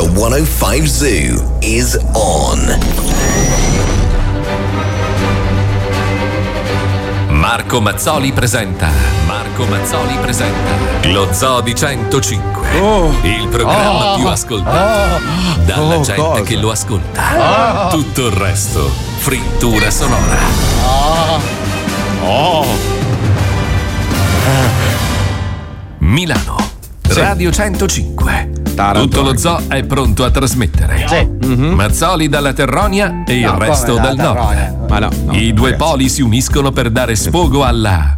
the 105 Zoo is on. Marco Mazzoli presenta. Marco Mazzoli presenta. Lo Zoo di 105. Il programma Oh. più ascoltato. Dalla Oh, gente cosa? che lo ascolta. Oh. Tutto il resto. Frittura sonora. Oh. Milano. Radio 105. Tutto lo zoo è pronto a trasmettere. Mazzoli dalla Terronia e il No, resto come dal nord. Ma no, no, I due ragazzi. poli si uniscono per dare sfogo alla.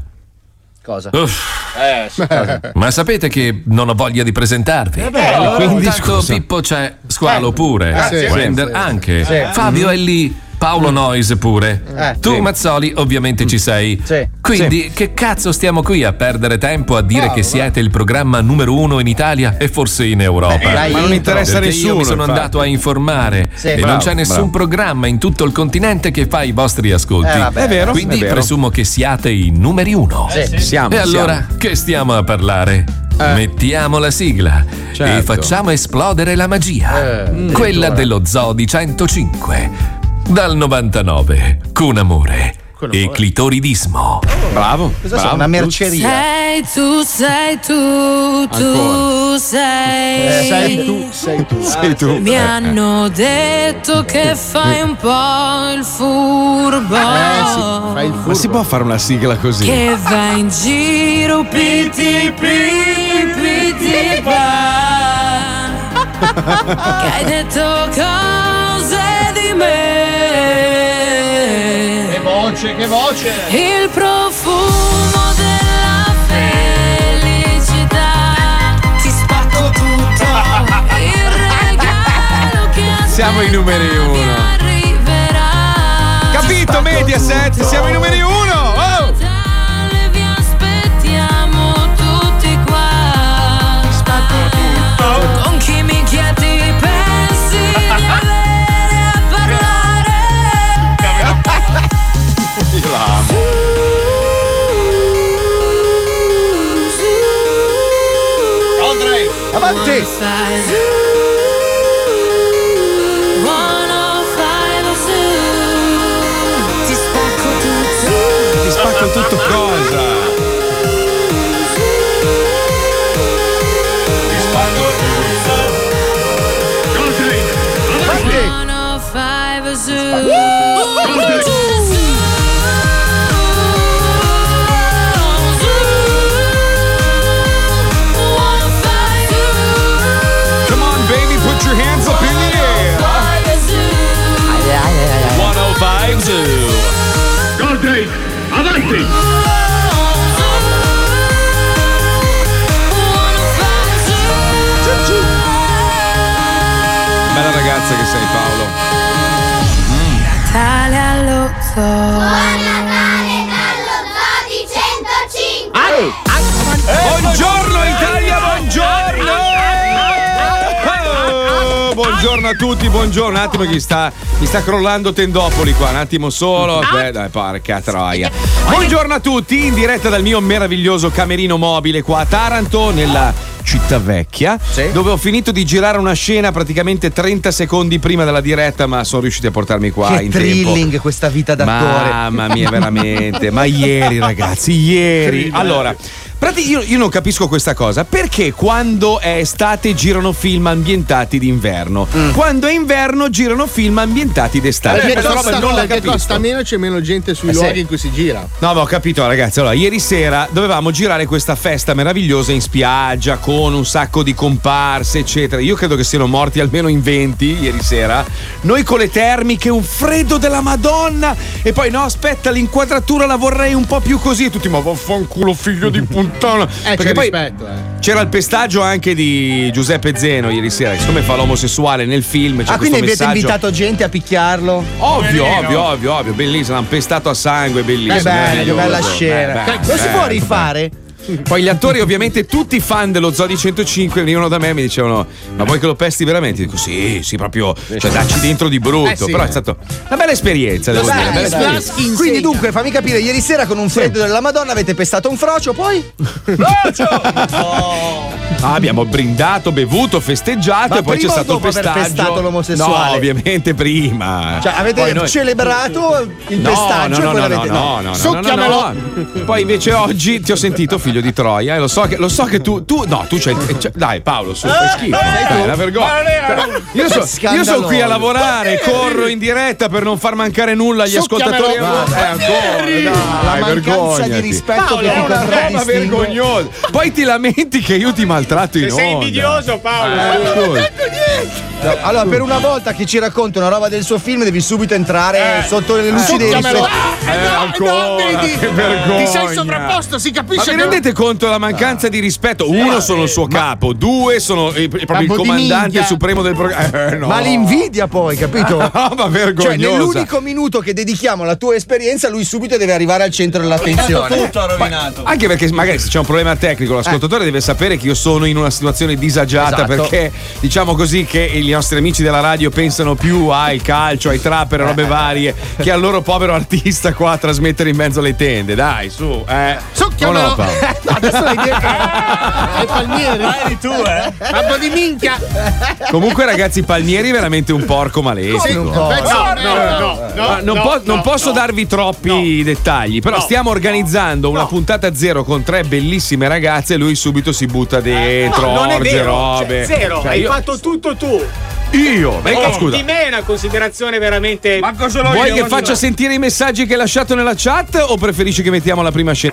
Cosa? Uff. Eh, sì, cosa? Ma sapete che non ho voglia di presentarvi? Eh beh, allora, Quindi. Pippo c'è, Squalo Eh, pure, eh, sì, Wender sì, sì, anche, sì. Fabio Mhm. è lì, Paolo Noise pure. Eh, tu sì. Mazzoli ovviamente ci sei. Quindi che cazzo stiamo qui a perdere tempo a dire che siete il programma numero uno in Italia e forse in Europa? Eh, dai, Ma non interessa Perché Io nessuno, mi sono infatti. andato a informare Sì. e Bravo, non c'è nessun bravo. programma in tutto il continente che fa i vostri ascolti. Eh, vabbè. È vero, Quindi è vero. presumo che siate i numeri uno. Sì. Sì. Siamo, E allora siamo. che stiamo a parlare? Mettiamo la sigla e Certo. facciamo esplodere la magia. Eh, quella dello Zoo di 105. Dal 99, con amore e clitoridismo. Bravo. Cosa sono? Una merceria? Sei tu, sei tu, tu Ancora. sei. Eh, sei tu, sei tu. Sei tu. Mi hanno detto che fai un po' il furbo. Eh, sì, fai il Ma si può fare una sigla così? Che vai in giro piti piti pa. Che hai detto cose voce, che voce! Il profumo della felicità Ti spacco tutto Il regalo che Siamo i numeri uno. Capito, Mediaset? Siamo i numeri uno! Andrei, avanti! Ti spacco tutto Ti spacco tutto cosa? Avanti! Bella ragazza che sei, Paolo. Natale allo Buongiorno Italia, buongiorno! Oh, Buongiorno a tutti, buongiorno. Un attimo che sta, mi sta crollando Tendopoli qua, un attimo solo. Aspetta, dai, porca troia. Buongiorno a tutti, in diretta dal mio meraviglioso camerino mobile qua a Taranto, nella città vecchia, dove ho finito di girare una scena praticamente 30 secondi prima della diretta, ma sono riusciti a portarmi qua Che in tempo. thrilling questa vita d'attore. Mamma mia, veramente. Ma ieri, ragazzi, ieri. Allora. Prati- Io, io non capisco questa cosa. Perché quando è estate girano film ambientati d'inverno? Quando è inverno girano film ambientati d'estate. Perché Questa roba costa, non la capisco. costa meno c'è meno gente sui Eh, sì. luoghi in cui si gira. No, ma ho capito, ragazzi. Allora, ieri sera dovevamo girare questa festa meravigliosa in spiaggia con un sacco di comparse, eccetera. Io credo che siano morti almeno in 20 ieri sera. Noi con le termiche, un freddo della Madonna. E poi no, aspetta, l'inquadratura la vorrei un po' più così. E tutti, ma vaffanculo, figlio di puttana. Eh, Perché poi rispetto, eh. c'era il pestaggio anche di Giuseppe Zeno ieri sera, siccome fa l'omosessuale nel film. C'è Ah, quindi avete messaggio. invitato gente a picchiarlo? Ovvio, ovvio, ovvio, ovvio, bellissimo, l'hanno pestato a sangue, bellissimo. Che bella, che bella scena. Beh, beh, Lo si beh, può beh. rifare? Poi gli attori, ovviamente, tutti fan dello Zodi 105 venivano da me e mi dicevano: Ma vuoi che lo pesti veramente? Dico: Sì, sì, proprio. Cioè, dacci dentro di brutto. Eh sì, Però è stata una bella esperienza, devo Beh, dire. Bella esperienza. Quindi dunque fammi capire, ieri sera con un freddo della Madonna avete pestato un frocio, poi? Ah, abbiamo brindato, bevuto, festeggiato Ma e poi c'è stato il pestaggio. pestato l'omosessuale? No, ovviamente prima. Cioè avete Poi noi- celebrato il No, pestaggio no, e no, poi no, l'avete no, no, no, no, no, no, no. Poi invece oggi ti ho sentito figlio di Troia e lo so che, lo so che tu, tu no, tu c'hai, c'hai- dai Paolo, su, fai schifo, dai, è una vergogna. Io, so- io sono qui a lavorare, corro in diretta per non far mancare nulla agli ascoltatori. Succhiamelo. Eh, ancora, dai, La mancanza di rispetto Paolo, che è ti una roba vergognosa. Poi ti lamenti che io ti maltratto in onda. Sei invidioso, Paolo. Eh, scusa. No, allora, per una volta che ci racconta una roba del suo film, devi subito entrare sotto le luci dei Succhiamelo. riflettori. Eh, ancora, vedi? che vergogna. Ti sei sovrapposto, si Ma capisce vi che rendete conto della mancanza di rispetto? Uno sono il suo capo, due sono il, proprio il Capo di comandante minchia. supremo del programma. Eh, no. Ma l'invidia poi, capito? No, ma vergognosa. Cioè, nell'unico minuto che dedichiamo alla tua esperienza, lui subito deve arrivare al centro dell'attenzione. tutto ha rovinato. Anche perché magari se c'è un problema tecnico, l'ascoltatore deve sapere che io sono in una situazione disagiata Esatto. perché diciamo così che i nostri amici della radio pensano più al calcio, ai trapper e robe varie che al loro povero artista qua a trasmettere in mezzo alle tende. Dai, su, eh. O no, Paolo? No, adesso l'hai detto. Ai palmieri. Eri tu, eh? Capo di minchia. Comunque, ragazzi, Palmieri è veramente un porco un po'. Pezzo- No, no, no, no. Ah, non, no, po- non no, posso no. darvi troppi dettagli, però No. stiamo organizzando una puntata zero con tre bellissime ragazze e lui subito si butta dentro, non è orge vero. robe. Cioè, zero, Cioè, hai io- fatto tutto tu. Io? Ma Oh, scusa. Di me è una considerazione veramente. Ma cosa Vuoi che faccia sentire i messaggi che hai lasciato nella chat o preferisci che mettiamo la prima scena?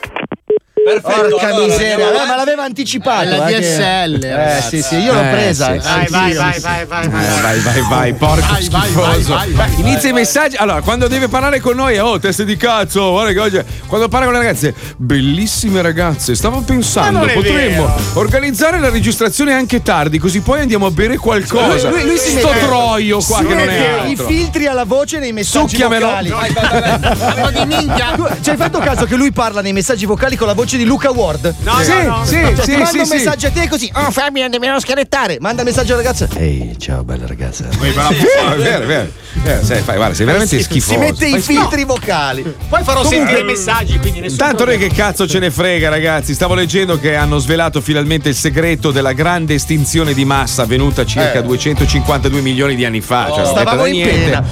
Porca miseria, Eh, ma l'aveva anticipato. La eh, che- DSL, Eh, sì, sì, io l'ho presa. eh. sì. Vai, vai, vai, vai, vai, vai. vai, vai, vai, porco Vai, schifoso. vai, vai, vai. Inizia i messaggi. Allora, quando deve parlare con noi, oh, teste di cazzo, guarda che oggi. Quando parla con le ragazze, bellissime ragazze, stavo pensando, potremmo vero. organizzare la registrazione anche tardi, così poi andiamo a bere qualcosa. Lui- lui si Sto troio qua Si che non è I altro. filtri alla voce nei messaggi Succhiamelo. vocali. Capo di minchia. Tu ci hai fatto caso che lui parla nei messaggi vocali con la voce di Luca Ward? No, Sì, no, no. sì, Cioè, sì, manda sì, un sì. messaggio a te così. Oh, Fabio, dobbiamo scanettare. Manda il messaggio alla ragazza. Ehi, ciao, bella ragazza. Sì, è vero, è vero. Eh, sai, fai, guarda, sei veramente schifoso. Si mette i filtri vocali. Poi farò sentire i messaggi, quindi nessuno. Tanto noi che cazzo ce ne frega, ragazzi. Stavo leggendo che hanno svelato finalmente il segreto della grande estinzione di massa avvenuta circa Eh. 252 milioni di anni fa. Cioè, roba stavamo da in niente. pena.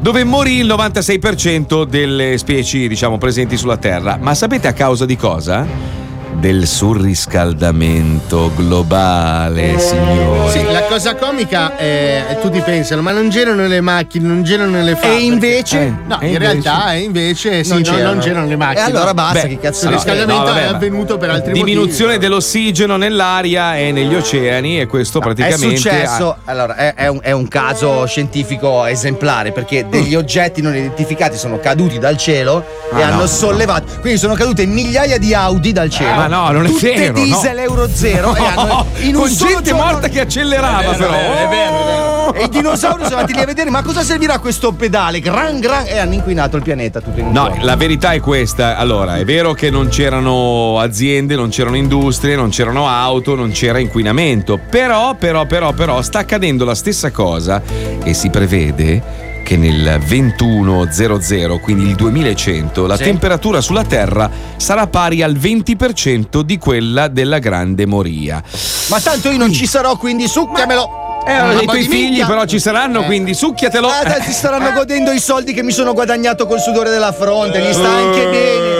Dove morì il 96% delle specie, diciamo, presenti sulla Terra. Ma sapete a causa di cosa? Del surriscaldamento globale, signori. Sì, la cosa comica è tutti pensano, ma non girano le macchine, non girano le fabbriche. E invece. Eh. No, E in invece? realtà eh, invece sì, Non non, c'erano. non girano le macchine. E allora basta, Beh, che cazzo Il riscaldamento no, vabbè, è avvenuto per altri Diminuzione motivi. dell'ossigeno nell'aria e negli oceani e questo È praticamente successo, allora è, è un, è un caso scientifico esemplare perché degli oggetti non identificati sono caduti dal cielo e Ah, hanno no. sollevato, quindi sono cadute migliaia di Audi dal cielo. Ma no, non è Tutte vero, no. diesel Euro Zero e hanno in un con solo gente giorno- morta che accelerava però. Oh! E i dinosauri sono andati lì a vedere, ma cosa servirà questo pedale? Gran gran e hanno inquinato il pianeta tutto in un No, giorno. la verità è questa. Allora, è vero che non c'erano aziende, non c'erano industrie, non c'erano auto, non c'era inquinamento. Però, però, però, però, sta accadendo la stessa cosa e si prevede che nel 2100, quindi il 2100, la Sì. temperatura sulla Terra sarà pari al 20% di quella della Grande Moria. Ma tanto io non ci sarò, quindi succhiamelo. Eh, allora, i tuoi figli minchia. però ci saranno, Eh. quindi succhiatelo. Ah, dai, si staranno godendo i soldi che mi sono guadagnato col sudore della fronte, gli sta anche bene.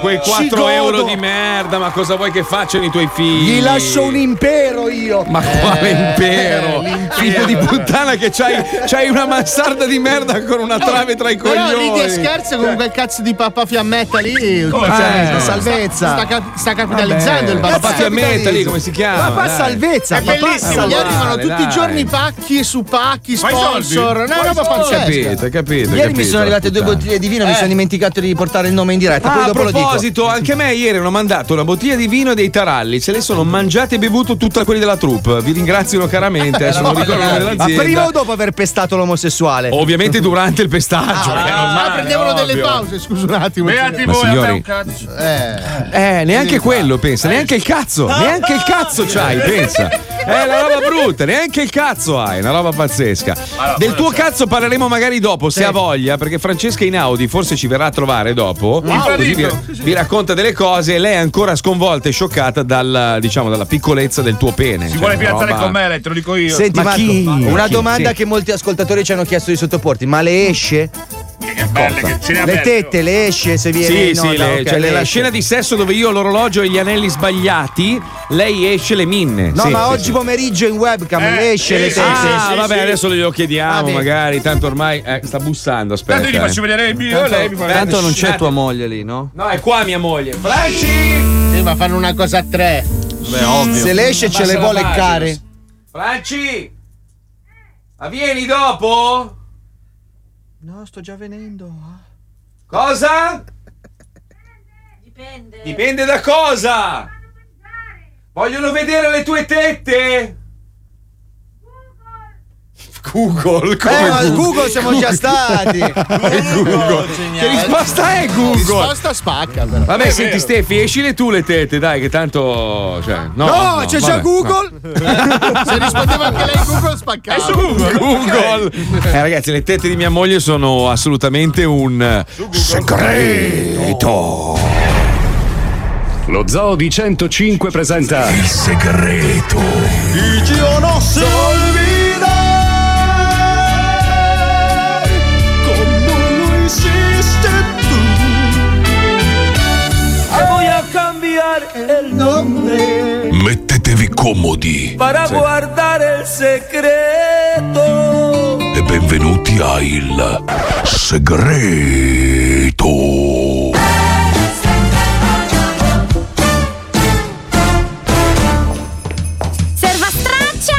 Eh, quei 4 godo. euro di merda, ma cosa vuoi che facciano i tuoi figli? Gli lascio un impero io. Ma quale impero? Figlio di puttana che c'hai, c'hai una mansarda di merda con una trave tra i Però coglioni. ridi e scherzi con quel cazzo di papà fiammetta lì. Come Cioè, sta- Salvezza. Sta, sta capitalizzando il Papà. Fiammetta lì, come si chiama? Papà Dai. salvezza. È papà bellissimo, gli arrivano Dai, tutti i dai. giorni pacchi su pacchi, i sponsor. No, Ma i roba pazzesca. capito, capito. Ieri mi capito, sono arrivate due bottiglie di vino, mi sono dimenticato di portare il nome in diretta. Poi Ah, dopo lo dico. Proposito, anche a me ieri hanno mandato una bottiglia di vino e dei taralli. Se le sono mangiate e bevuto tutte quelli della troupe. Vi ringraziano caramente. Adesso non ricordo il nome Ma dell'azienda. prima o dopo aver pestato l'omosessuale? Ovviamente durante il pestaggio. perché è Ah, normale, prendevano delle ovvio. pause, scusa un attimo. Beati Ma voi, a me signori- un cazzo. Eh, neanche quello, pensa, neanche il cazzo, neanche il cazzo c'hai, pensa. È una roba brutta, neanche il cazzo hai, una roba pazzesca. Del tuo cazzo parleremo magari dopo, se ha voglia, perché Francesca in Audi forse ci verrà a trovare dopo. Così vi, vi racconta delle cose e lei è ancora sconvolta e scioccata dal, diciamo, dalla piccolezza del tuo pene. Si Cioè, vuole piazzare roba- con me, lei, te lo dico io. Senti, Ma Marco, chi? una Chi? domanda Sì. che molti ascoltatori ci hanno chiesto di sottoporti, ma le esce? Che belle che ce Le aperto. tette, le esce se viene Sì, no, sì, no, le- ok, cioè, le esce. scena di sesso dove io ho l'orologio e gli anelli sbagliati, lei esce le minne. No, Sì, ma sì, oggi sì. pomeriggio in webcam Eh, le esce sì, le tette. sì, Ah, sì, vabbè, sì. adesso glielo chiediamo, Vabbè. magari. Tanto ormai eh, sta bussando. Aspetta. Tanto gli eh. faccio vedere il lei mi fa Tanto non c'è tua moglie lì, no? No, è qua mia moglie. Franci! Sì, ma fanno una cosa a tre. Beh, ovvio. Se le esce ce le la vuole base, care. Franci! Ma vieni dopo? No, sto già venendo. Cosa? Dipende. Dipende da cosa? Vogliono vedere le tue tette? Google, Eh, come ma al Google siamo già stati. Google? Che risposta è Google? Risposta spacca, però. Vabbè, senti Stefi, escile tu le tette, dai, che tanto. Cioè, no, No, no, c'è già Google. Se rispondeva anche lei Google spaccava. no. Google. Eh, ragazzi, le tette di mia moglie sono assolutamente un segreto. Lo Zoo di 105 presenta Il segreto. Voy el nombre Mettetevi comodi para guardar el secreto. e benvenuti a Il segreto. Serva straccia!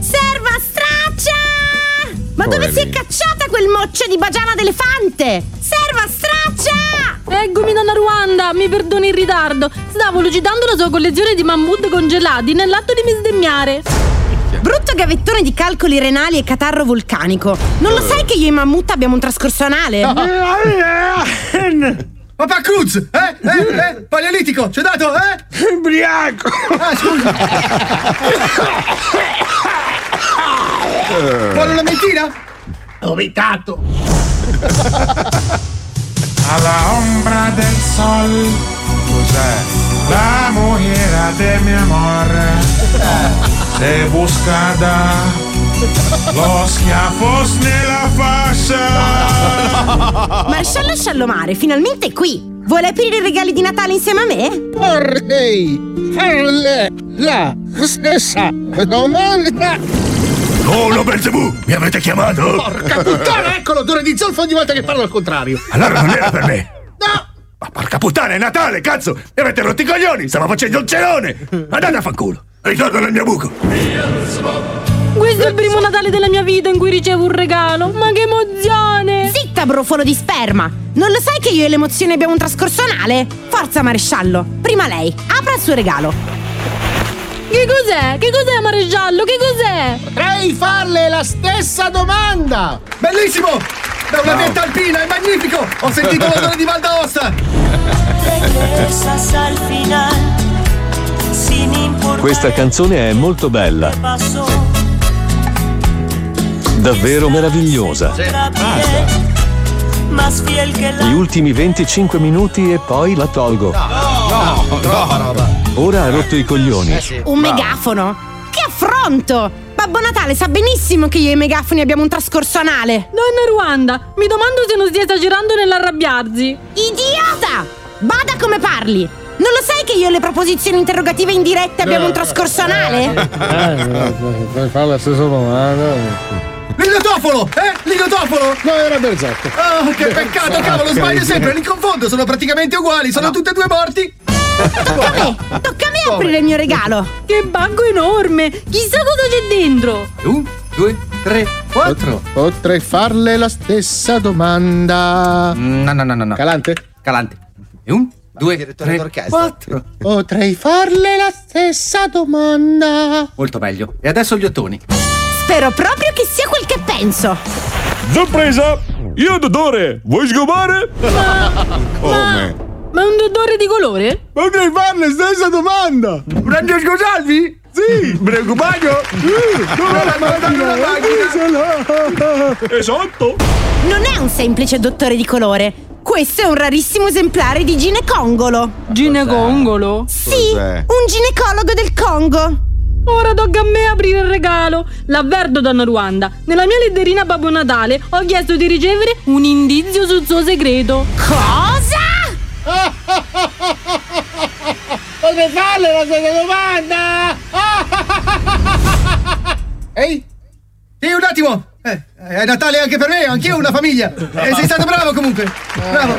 Serva straccia! Ma dove si è cacciata quel moccio di bagiana d'elefante? Mi perdoni il ritardo. Stavo lucidando la sua collezione di mammut congelati nell'atto di mi sdegniare. Brutto gavettone di calcoli renali e catarro vulcanico. Non lo sai che io e i mammut abbiamo un trascorso anale? Papà Cruz! Eh? Eh? Eh? Paleolitico! Ci ho dato, eh? Ubriaco! Ah, scusa! Vuole una mentina? Vomitato! Alla ombra del sol Cos'è? La mujer de mi amor Se buscada Los schiaffos nella fascia Maresciallo Sciallomare, finalmente è qui! Vuole aprire i regali di Natale insieme a me? Vorrei farle la stessa domanda. Oh, lo Belzebù, mi avete chiamato? Porca puttana, ecco l'odore di zolfo ogni volta che parlo al contrario. Allora non era per me. No! Ma porca puttana, è Natale, cazzo! Mi avete rotto i coglioni! Stavo facendo il celone! Andate a fanculo! Ritorno nel mio buco! Questo è il primo Natale della mia vita in cui ricevo un regalo. Ma che emozione! Zitta, brufolo di sperma! Non lo sai che io e l'emozione abbiamo un trascorso anale? Forza, maresciallo! Prima lei, apra il suo regalo. Che cos'è? Che cos'è, maresciallo? Che cos'è? Potrei farle la stessa domanda. Bellissimo! È una vetta alpina, è magnifico! Ho sentito l'odore di Val d'Aosta! Questa canzone è molto bella, davvero meravigliosa. Otra Gli ultimi 25 minuti e poi la tolgo. No, troppa roba. Ora ha rotto i coglioni. Un megafono? Che affronto! Babbo Natale sa benissimo che io e i megafoni abbiamo un trascorso anale. Donna Ruanda, mi domando se non stia esagerando nell'arrabbiarsi. Idiota! Bada come parli! Non lo sai che io e le proposizioni interrogative indirette abbiamo un trascorso anale? Per fare la stessa domanda. Ligotofolo! Eh? Ligotofolo! No, era Berzotto. Oh, che peccato, cavolo, sbaglio sempre, li confondo, sono praticamente uguali, sono tutti e due morti! Tocca a me! Tocca a me aprire il mio regalo! Che banco enorme! Chissà cosa c'è dentro! Un, due, tre, quattro. Potrei farle la stessa domanda. No, no, no, no. no. Calante? Calante. E un, Due, tre, quattro. Potrei farle la stessa domanda. Molto meglio. E adesso gli ottoni. Spero proprio che sia quel che penso! Sorpresa! Io Dodore, vuoi sgomare? Come? Ma è un odore di colore? Potrei farle la stessa domanda. Francesco Salvi? Sì. Preoccupato? Dove la macchina? Esatto! Non è un semplice dottore di colore! Questo è un rarissimo esemplare di ginecongolo! Ginecongolo? Sì, Cos'è? un ginecologo del Congo! Ora tocca a me aprire il regalo. L'avverto, donna Ruanda. Nella mia letterina Babbo Natale ho chiesto di ricevere un indizio sul suo segreto. Cosa? Potrei farle la stessa domanda. Ehi? Sì, un attimo! Eh, è Natale anche per me, anch'io ho una famiglia! E sei stato bravo comunque! Bravo!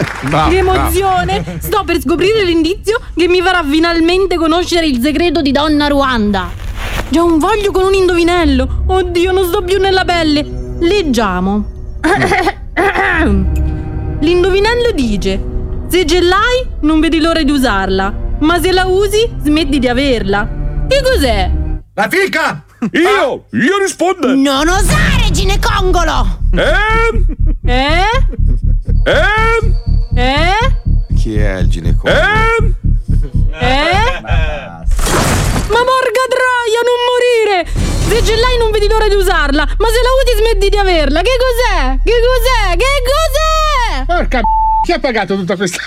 che emozione! Sto per scoprire l'indizio che mi farà finalmente conoscere il segreto di donna Ruanda. Già un foglio con un indovinello. Oddio, non sto più nella pelle. Leggiamo. L'indovinello dice: Se ce l'hai, non vedi l'ora di usarla. Ma se la usi, smetti di averla. Che cos'è? La fica! Io! Io rispondo! Non osare, ginecongolo! Eh? Eh? Eh? Eh? Chi è il ginecologo? Eh? Eh? Ma porca troia, non morire! Se ce l'hai non vedi l'ora di usarla, ma se la usi smetti di averla. Che cos'è? Che cos'è? Che cos'è? Porca chi ha pagato tutta questa?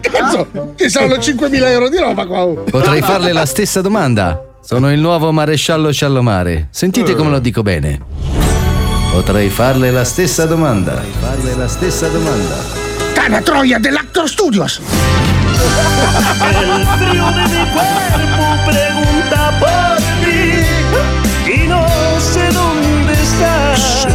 Cazzo, ci saranno 5.000 euro di roba qua. oh. Potrei farle la stessa domanda. Sono il nuovo maresciallo Sciallomare. Sentite come lo dico bene. Potrei farle la stessa domanda. Potrei farle la stessa domanda. Tana troia dell'Actor Studios. El frío de mi cuerpo pregunta por ti y no sé dónde estás.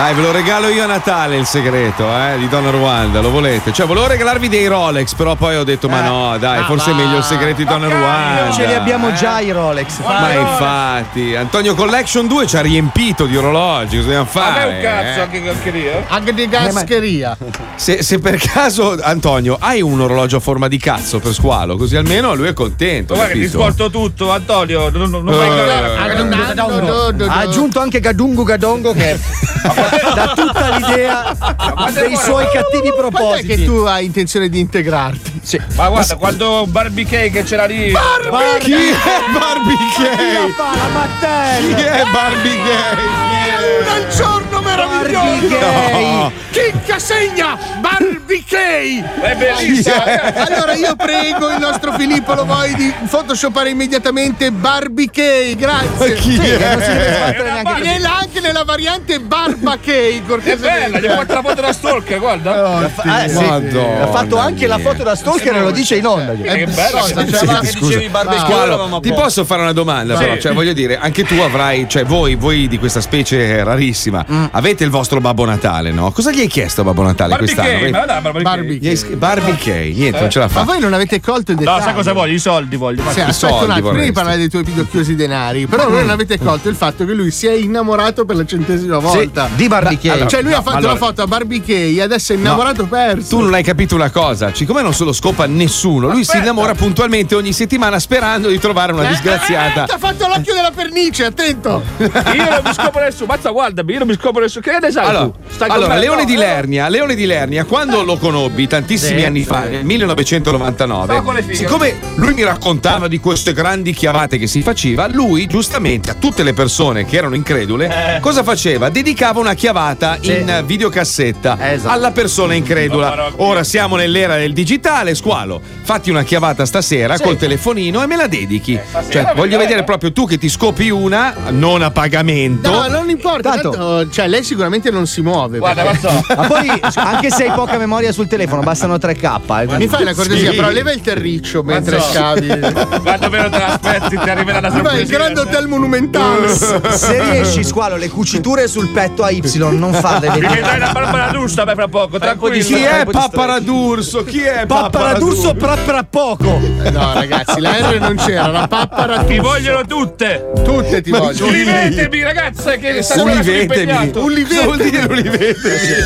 Dai, ve lo regalo io a Natale il segreto, eh, di Donna Ruanda, lo volete? Cioè, volevo regalarvi dei Rolex, però poi ho detto, ma no, dai, Ah, forse è va. meglio il segreto di Donna Ruanda. Ce li abbiamo eh? già i Rolex. Ma infatti, Antonio Collection 2 ci ha riempito di orologi, cosa dobbiamo fare? eh? anche anche lì, eh? Anche di gascheria. Se, se per caso, Antonio, hai un orologio a forma di cazzo per squalo, così almeno lui è contento. Guarda che ti sporto tutto, Antonio. Non, non, vai Eh. Ha aggiunto anche Gadungu Gadongo che dà tutta l'idea dei suoi cattivi Quando è propositi. che tu hai intenzione di integrarti? Sì. Ma guarda, quando Barbie Cake c'era lì. Chi è Barbie Gay? Chi è Barbie Gay? Un giorno meraviglioso! No. Chicca segna! Barbie Kay! È bellissima. Allora io prego il nostro Filippo Lovoi di photoshopare immediatamente Barbie Kay, grazie. Chi Sì, è? non si deve sbattere neanche. Nella- anche nella variante Barba Kay, È cortesemente. bella, gli ho fatto la foto da stalker, guarda. Ah, sì. Madonna Ha fatto anche la foto da stalker e lo dice in onda. Eh, che bella. Cosa, che- cioè, ma- che dicevi a ti posso fare una domanda? Però? Cioè, voglio dire, anche tu avrai, cioè voi, voi di questa specie rarissima, avete il vostro Babbo Natale, no? Cosa gli hai chiesto a Babbo Natale Barbie quest'anno? Vedi? ma Barbie Barbie scr- Barbie Kay, niente, non ce la Ma fa. voi non avete colto il No, dettaglio. sai cosa voglio? I soldi voglio. Sì, I aspetta soldi un attimo, prima di vorresti. parlare dei tuoi pidocchiosi denari, però voi non avete colto il fatto che lui si è innamorato per la centesima volta. Di Barbie Cake. allora, Cioè lui no, ha fatto allora- la foto a Barbie Kay adesso è innamorato perso. Tu non hai capito una cosa, siccome non se lo scopa nessuno, lui si innamora puntualmente ogni settimana sperando di trovare una Eh, disgraziata. eh, ti ha fatto l'occhio della pernice, attento! Io non mi scopro nessuno. Mazza, guardami, io non mi scopro nessuno. Che ne sai Allora, tu? Stai allora? Leone No, di eh. Lernia, Leone di Lernia, quando lo conobbi tantissimi Sì, anni fa, sì. nel 1999, Stavo con le fighe. siccome lui mi raccontava di queste grandi chiavate che si faceva, lui giustamente a tutte le persone che erano incredule, cosa faceva? Dedicava una chiavata in videocassetta alla persona incredula. Ora siamo nell'era del digitale, squalo, fatti una chiavata stasera Sì. col telefonino e me la dedichi. Cioè, vabbè, voglio vedere proprio tu che ti scopi una, non a pagamento. No, non importa, tanto, cioè, lei sicuramente non si muove. Guarda, perché- Ma poi, anche se hai poca memoria sul telefono, bastano 3K. eh, Mi fai una cortesia, Sì. però leva il terriccio mentre so. scavi. Quando meno te l'aspetti, ti arriverà la Mi fai il grande hotel monumentale. Se riesci, squalo, le cuciture sul petto a Y, non farle Mi vedere. vedrai la Barbara D'Urso beh, fra poco, tranquillo. Chi è Papparadurso? Chi è Papparadurso pra poco. No, ragazzi, la R non c'era, la pappa Ti vogliono tutte. Tutte ti vogliono. Scrivetemi, ragazze, che sta Ulivetemi. Vuol dire ulivete?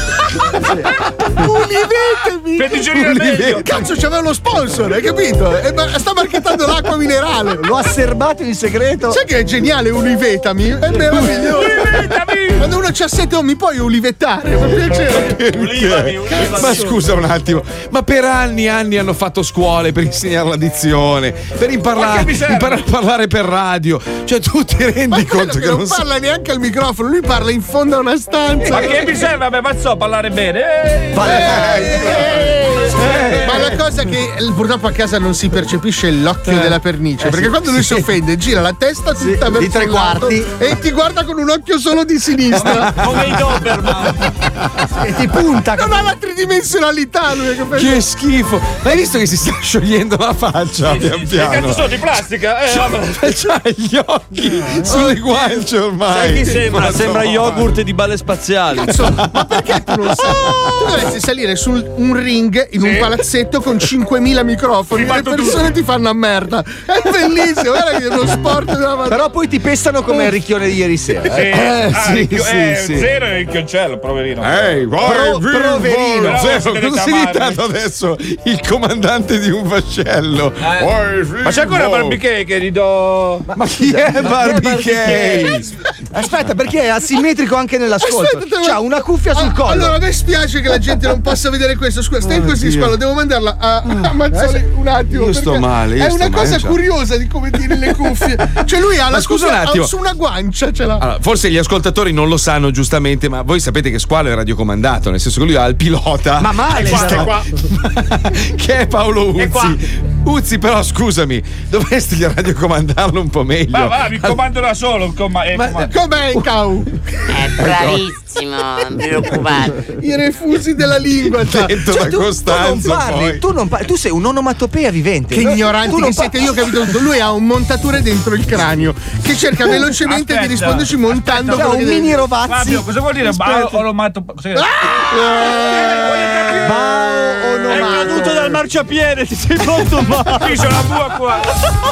Ulivetemi. Pettigioni nel meglio. Cazzo, c'aveva lo sponsor, hai capito? E ma- sta marchettando l'acqua minerale. L'ho asserbato in segreto. Sai che è geniale, ulivetami? È meraviglioso. Ulivetami! Quando uno c'ha sette, oh, mi puoi ulivettare, per piacere. Perché? Ma scusa un attimo, ma per anni e anni hanno fatto scuole per insegnare la dizione, per imparare, che imparare a parlare per radio. Cioè, tu ti rendi conto che non non sai. parla neanche al microfono, lui parla in fondo a una stanza. Ma che mi serve? Vabbè, ma so parlare bene. Eh, Ma la cosa che eh, purtroppo a casa non si percepisce è l'occhio della pernice. Perché quando lui si offende, gira la testa tutta verso di tre quarti. e ti guarda con un occhio solo di sinistra. Come i Doberman. E ti punta. Non ha la tridimensionalità lui che Che schifo! Ma hai visto che si sta sciogliendo la faccia pian Che piano? cazzo sono di plastica? Eh. C'ha gli occhi sulle guance ormai. Sai chi sembra? Sembra yogurt di balle spaziali. Cazzo, ma perché tu non sai? Tu dovresti salire su un ring in un palazzetto con 5.000 microfoni e le persone ti fanno a merda. È bellissimo, guarda che è uno sport della madonna. Però poi ti pestano come il ricchione di ieri sera. Sì. eh. Eh, Ah, sì, il chio- sì, eh, sì. Zero è il chioncello, poverino. Ehi, vai, Pro- vivo, proverino. zero. Cosa sei siete diventato adesso? Il comandante di un vascello. Vai, Ma c'è ancora. Barbie che gli do. Ma chi è Barbie Kay? Aspetta, perché è asimmetrico anche nell'ascolto. Aspetta, C'ha una cuffia sul Ah, collo. Allora, a me spiace che la gente non possa vedere questo. Scusa, stai così, Squalo, devo mandarla a, a Mazzoli un attimo. Io sto male, io È sto una male, cosa cioè. curiosa di come tiene le cuffie. Cioè, lui ha Ma la scusa un cuffia attimo. su una guancia, ce l'ha. Allora, forse gli ascoltatori non lo sanno giustamente, ma voi sapete che Squalo è radiocomandato, nel senso che lui ha il pilota. Ma male, Qua, che è Paolo È qua. Uzzi. Uzzi, però scusami, dovresti radiocomandarlo un po' meglio. Ma va, mi comando da solo. comma- eh, comando. Com'è il cau? Bravissimo, preoccupare. I refusi della lingua. cioè. Attento Cioè, da tu, tu non Costanzo parli, tu non parli, tu sei un'onomatopea vivente. Che No, ignoranti tu non che siete, io ho capito tutto. Lui ha un montatore dentro il cranio che cerca velocemente Aspetta, di risponderci montando quello un mini deve- rovazzi. Fabio, cosa vuol dire? Bao o lo matto? Cos'è? Bao È caduto dal marciapiede, ti sei pronto ma? Qui c'è la bua qua.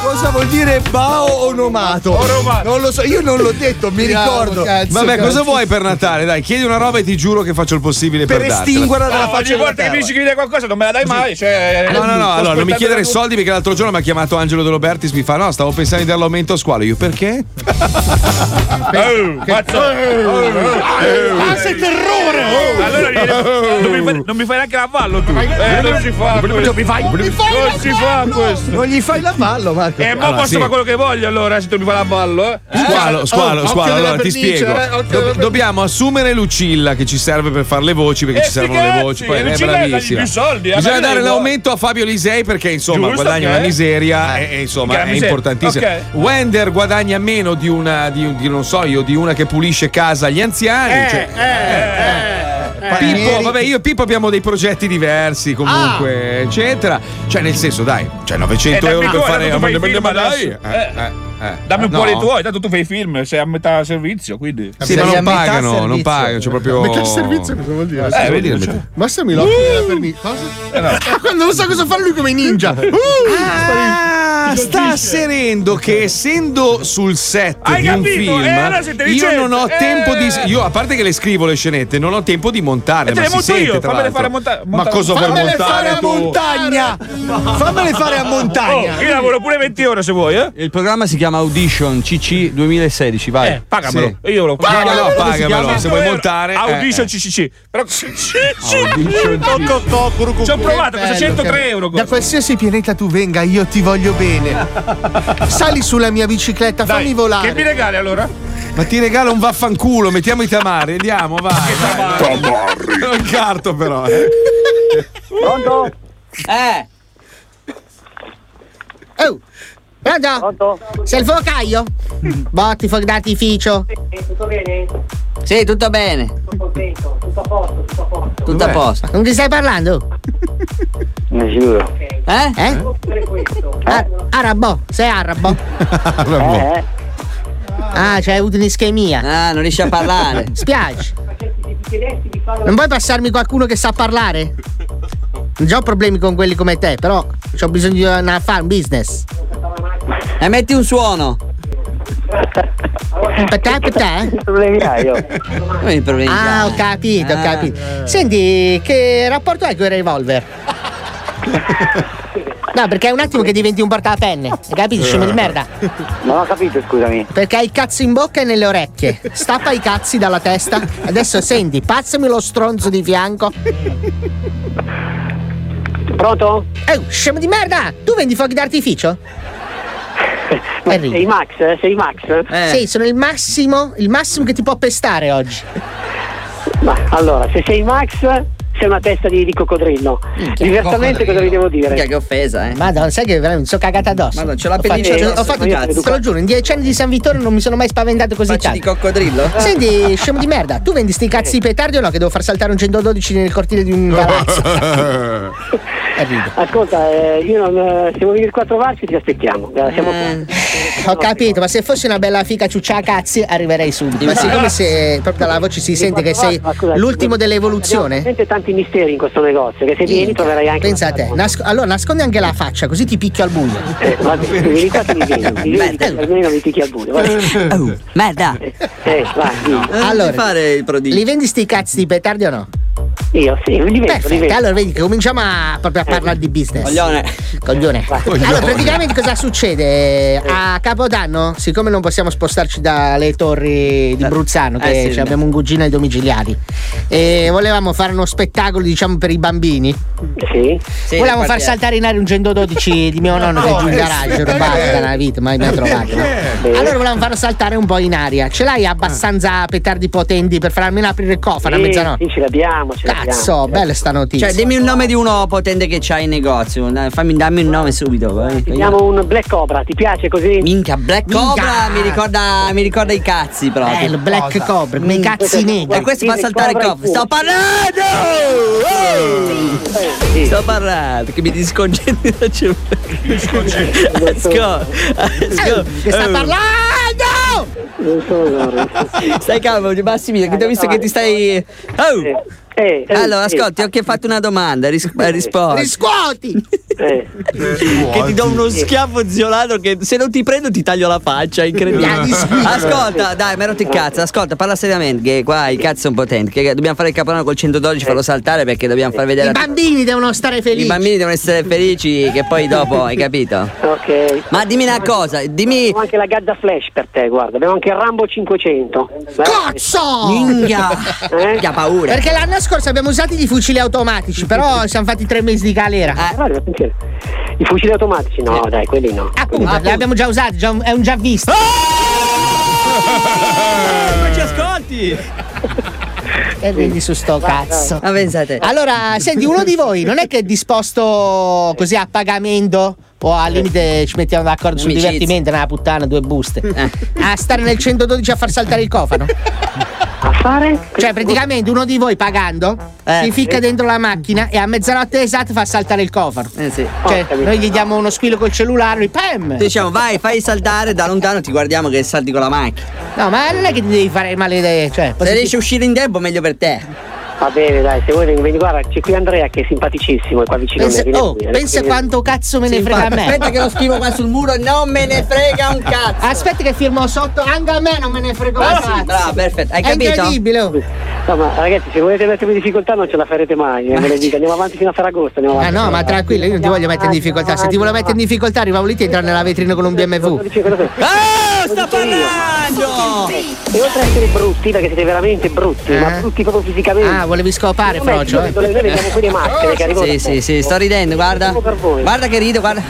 Cosa vuol dire bao onomato? Onomato. Non lo so, io non l'ho detto, mi ricordo. cazzo, Vabbè, cazzo. cosa vuoi per Natale? Dai, chiedi una roba e ti giuro che faccio il possibile per, Per estinguerla dalla No, faccia ogni volta che mi dici che mi dai qualcosa non me la dai mai. Cioè, No, no, no, allora non mi chiedere la- soldi perché l'altro giorno mi ha chiamato Angelo De Robertis, mi fa no, stavo pensando di dare l'aumento a squalo. Io perché? Oh, cazzo. Ah, sei terrore! Allora non, mi fai, non mi fai neanche l'avallo tu. Eh, non si fa. Mi fai? Non si fa questo. Non gli fai l'avallo, Marco. E mo Allora, posso sì. fare quello che voglio allora se tu mi fai l'avallo, eh? Squalo, squalo, occhio squalo, della allora ti spiego. eh, dobbiamo assumere Lucilla che ci serve per fare le voci perché Eh, ci servono le voci. Poi è dagli bravissima. più soldi, a Bisogna dare l'aumento a Fabio Lisei perché insomma Giusto, guadagna ok. una miseria e, e, insomma la è miseria, importantissimo. ok. Wender guadagna meno di una, di, di non so io, di una che pulisce casa agli anziani. Eh, cioè- eh, Pippo, vabbè, io e Pippo abbiamo dei progetti diversi comunque, eccetera. Cioè, nel senso, dai, cioè 900 Eh, euro per fare. ma- dai, eh, eh, eh. Dammi un No. po' dei tuoi, tanto tu fai film, sei a metà servizio, quindi. Sì, ma non pagano, non pagano, c'è proprio. Metà servizio cosa vuol dire? Eh, vedi, dire, cioè. Massami l'occhio della pernice. Cosa? Eh, no. Eh, Quando non sa cosa fare lui come i ninja. Uh, Ah, sta asserendo che essendo sul set Hai di un capito? film, Eh, allora io non ho Eh. tempo di. Io, a parte che le scrivo le scenette, non ho tempo di montarle. E ma le monto sente, io, tra fammele l'altro. fare a monta- Ma montare. cosa vuoi Fammele montare fare a montagna! Fammele fare a montagna! Oh, io lavoro pure 20 ore se vuoi, eh? Il programma si chiama Audition CC 2016, vai. Eh, pagamelo. Sì. Io lo Pagamelo, Come si pagamelo, chiama? se vuoi montare, Audition eh, CCC. Però Audition Ci ho provato, costa 103 che- euro. Da qualsiasi pianeta tu venga, io ti voglio bene. Sali sulla mia bicicletta, fammi volare. Che mi regali allora? Ma ti regalo un vaffanculo, mettiamo i tamari, andiamo, vai. vai. Non carto però. eh. Pronto? Eh. Oh, pronto? Pronto? Sei il focaio? Botti, fuoco d'artificio. Tutto bene? Sì, tutto bene. Tutto a posto. Con chi stai parlando? Nessuno. Eh? Eh? Ah, arabo, sei arabo? Eh, Ah, c'hai avuto un'ischemia. Ah, non riesci a parlare. Spiace. Non vuoi passarmi qualcuno che sa parlare? Non ho problemi con quelli come te, però ho bisogno di andare a fare un business. E metti un suono. Per te, per te? problemi hai io? Come i problemi Ah, ho capito, ho Ah. capito. Senti, che rapporto hai con il revolver? No, perché è un attimo che diventi un portapenne. Hai capito, scemo di merda? Non ho capito, scusami. Perché hai il cazzo in bocca e nelle orecchie. Stappa i cazzi dalla testa. Adesso senti, passami lo stronzo di fianco. Pronto? Eh, scemo di merda! Tu vendi fuochi d'artificio? Ma sei Max? eh? Sei Max? Sì, sono il massimo, il massimo che ti può pestare oggi. Ma allora, se sei Max, sei una testa di, di coccodrillo. Diversamente cosa vi devo dire? Minchia, che offesa, eh. Madonna, sai che veramente mi sono cagata addosso. Madonna, c'ho la Ho pelliccia fatto- addosso, Ho fatto, cazzo. te lo giuro, in dieci anni di San Vittorio non mi sono mai spaventato così Facci tanto. di coccodrillo? Senti, scemo di merda, tu vendi sti cazzi di petardi o no? Che devo far saltare un 112 nel cortile di un palazzo. E rido. Ascolta, eh, io non, eh, se vuoi venire qua a trovarci ti aspettiamo. Eh, siamo Eh. Ho capito, ma se fossi una bella fica ciuccia a cazzi arriverei subito. Ma siccome se proprio dalla voce si sente che sei l'ultimo dell'evoluzione. veramente tanti misteri in questo negozio che se vieni troverai anche. Pensa a te, Nas- allora nascondi anche la faccia, così ti picchio al buio. Eh, vabbè, se vieni qua ti vedi, ti vedi, almeno mi picchi al buio. vabbè. Oh, merda. Eh, vai, dimmi. Allora, fare il prodigio. li vendi sti cazzi di petardi o no? Io sì, li vendo, li Perfetto, vendo. allora vedi che cominciamo a, proprio a parlare di business. Coglione. Coglione. Allora, praticamente cosa succede? A Capodanno, siccome non possiamo spostarci dalle torri di Bruzzano, che Eh, sì, ci abbiamo un cugino ai domiciliari, e volevamo fare uno spettacolo, diciamo, per i bambini. Sì. volevamo far saltare in aria un 112 di mio nonno che è giù in garage, rubato da una vita, mai mai trovato. no? Allora volevamo farlo saltare un po' in aria. Ce l'hai abbastanza petardi potenti per farmi aprire il cofano a Sì, mezzanotte? sì, ce l'abbiamo, ce Cazzo, bella sta notizia. Cioè, dimmi un nome di uno potente che c'hai in negozio. Fammi, dammi un nome subito. vai. Abbiamo un Black Cobra, ti piace così? Minchia, Black Minchia. Cobra mi ricorda, mi ricorda i cazzi proprio. Eh, il Black Cobra, come i cazzi neri. E questo fa saltare il cofano. Sto parlando! Oh! Sto parlando, che mi discongenti da cervello. Ascolta, ascolta. Che sta parlando? Non so. Stai calmo, Massimiliano, che ti ho visto che ti stai. Oh! Eh, eh, Allora, sì. ascolti, ho che fatto una domanda, ris- eh, rispondi. Riscuoti! Eh. Che ti do uno schiaffo ziolato che se non ti prendo ti taglio la faccia, è incredibile. Ascolta, dai, mi rotto il cazzo, ascolta, parla seriamente, che qua i cazzi sono potenti, che dobbiamo fare il capodanno col 112, farlo saltare perché dobbiamo far vedere I bambini devono stare I felici. bambini devono essere felici che poi dopo, hai capito? Ok. Ma dimmi una cosa, dimmi. Abbiamo anche la Gazza Flash per te, guarda. Abbiamo anche il Rambo 500. Cazzo! Minchia! Eh? Che paura! Perché l'anno scorso abbiamo usato i fucili automatici, però siamo fatti tre mesi di galera. Eh. I fucili automatici? No, dai, quelli no. Appunto, li abbiamo già usati, già- è un già visto. Ma ci ascolti! E vedi su sto cazzo. Ma pensate. Allora, senti, uno di voi non è che è disposto così a pagamento o al limite ci mettiamo d'accordo sul divertimento, una puttana, due buste. A stare nel 112 a far saltare il cofano? A fare? Cioè, praticamente uno di voi pagando si ficca dentro la macchina e a mezzanotte esatta fa saltare il cofano. Eh sì. Cioè, noi gli diamo uno squillo col cellulare, lui, pam! Diciamo, vai, fai saltare da lontano, ti guardiamo che salti con la macchina. No, ma non è che ti devi fare male idee, cioè, Se riesci a uscire in tempo, meglio per te. Va bene, dai, se vuoi vieni, guarda, c'è qui Andrea che è simpaticissimo, è qua vicino pensa, a me. vieni oh, qui, pensa vieni. quanto cazzo me ne frega a me. Aspetta che lo scrivo qua sul muro, non me ne frega un cazzo. Aspetta che firmo sotto, anche a me non me ne frega un Ah, cazzo. sì, bravo, perfetto. Hai È capito? incredibile. oh. No, ma ragazzi, se volete mettermi in difficoltà non ce la farete mai, eh, ve lo dico. Andiamo avanti fino a Ferragosto. Andiamo Ah avanti. no, ma tranquillo, io non ti voglio mettere in difficoltà. Se ti volevo mettere in difficoltà, arrivavo lì ti entrare nella vetrina con un BMW. Ah, sta parlando! E oltre a essere brutti, perché siete veramente brutti, ma brutti proprio fisicamente. Ah, volevi scopare, Come Frocio? noi vediamo quelle maschere che arrivano Sì, sì, sì, sto ridendo, guarda. Guarda che rido, guarda.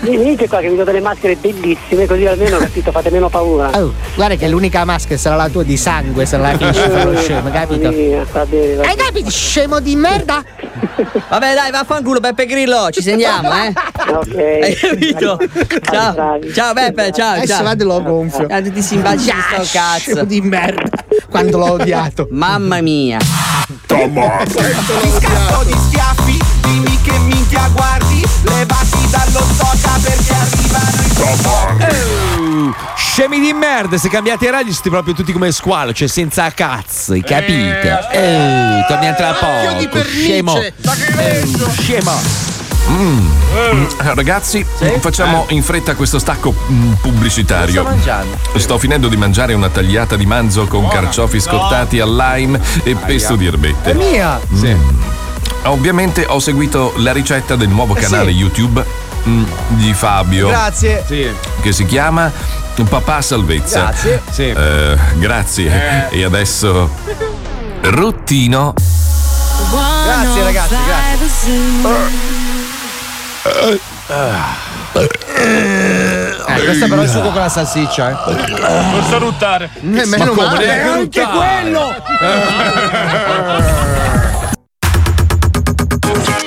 Venite qua che vi do delle maschere bellissime, così almeno capito, fate meno paura. Oh, guarda che l'unica maschera sarà la tua di sangue se non la finisci con lo scemo, capito? Sì, va bene, va Hai capito, scemo di merda? Vabbè, dai, vaffanculo, Beppe Grillo, ci sentiamo, eh. Ok. Hai capito? Ciao. Ciao, Beppe, ciao, Adesso ciao. vado lo gonfio. Tutti simpatici di sto Scemo cazzo. di merda. quando l'ho odiato. Mamma mia. Ti scatto di schiaffi, dimmi che minchia guardi, levati dallo soca perché arrivano i Oh, scemi di merda, se cambiate radio siete proprio tutti come squalo, cioè senza cazzo, hai capito? Eh, torniamo tra di poco, scemo. Eh, scemo. Mm. Eh, Ragazzi, facciamo in fretta questo stacco mm, pubblicitario. Sto mangiando. Sto finendo di mangiare una tagliata di manzo con carciofi scottati al lime e pesto di erbette. È mia! Sì. Ovviamente ho seguito la ricetta del nuovo Eh canale sì. YouTube mm, di Fabio. Grazie. Che si chiama Papà Salvezza. Grazie. Sì. Eh, grazie. E adesso Ruttino. Grazie ragazzi, grazie. Eh, questo però è sugo con la salsiccia, eh. Posso ruttare? Eh, meno come male. neanche anche ruttare? quello.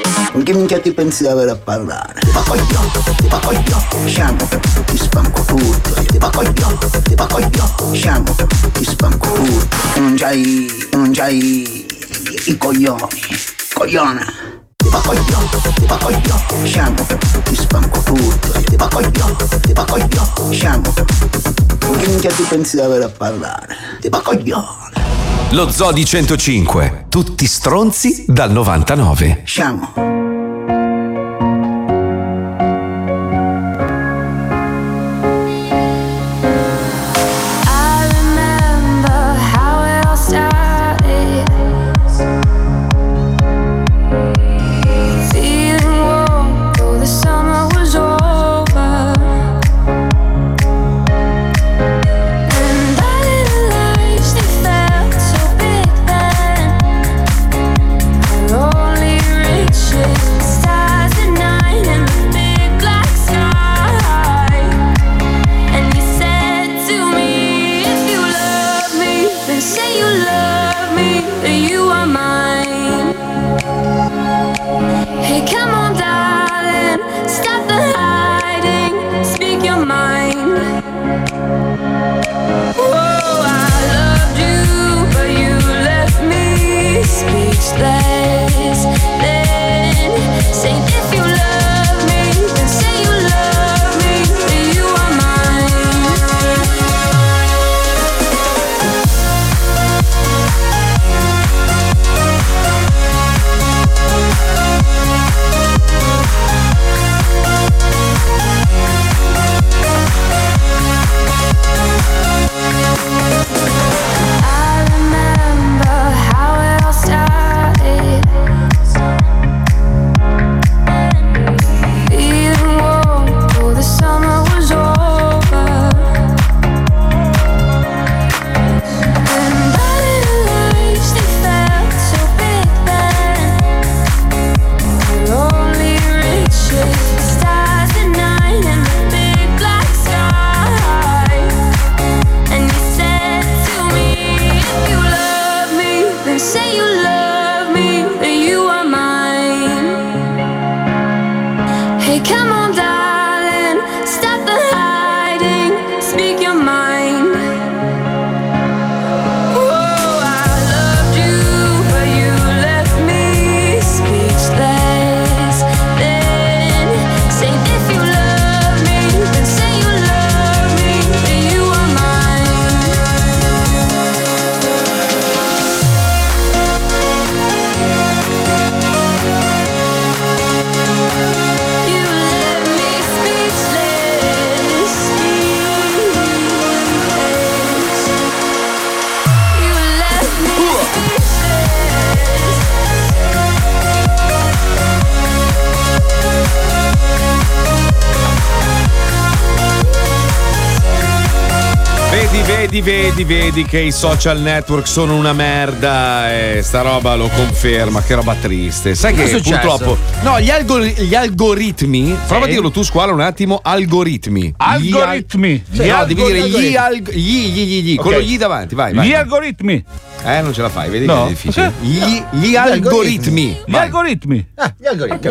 Con che minchia ti pensi di avere a parlare? Ti va coglione, ti va coglione, sciamo, ti spanco tutto, ti va coglione, ti va coglione, sciamo, ti spanco tutto. Tu non c'hai, non c'hai i coglioni, cogliona. Ti va coglione, ti va coglione, sciamo, ti spanco tutto, ti va coglione, ti va coglione, sciamo. Con che minchia ti pensi di avere a parlare? Ti va coglione. Lo Zodi 105. Tutti stronzi dal 99. Sciamo. Vedi, vedi, che i social network sono una merda e sta roba lo conferma, che roba triste. Sai che successo? purtroppo. No, gli, algori- gli algoritmi. Prova a dirlo tu, squalo, un attimo. Algoritmi. Algoritmi. Gli al- Gli no, devi dire gli, algoritmi. alg- gli, gli, gli, gli, con Ok. lo gli davanti, vai. vai Gli vai. algoritmi. Eh, non ce la fai, vedi No. che è difficile. Sì. Gli, gli algoritmi. Gli algoritmi. Ah, gli algoritmi. Che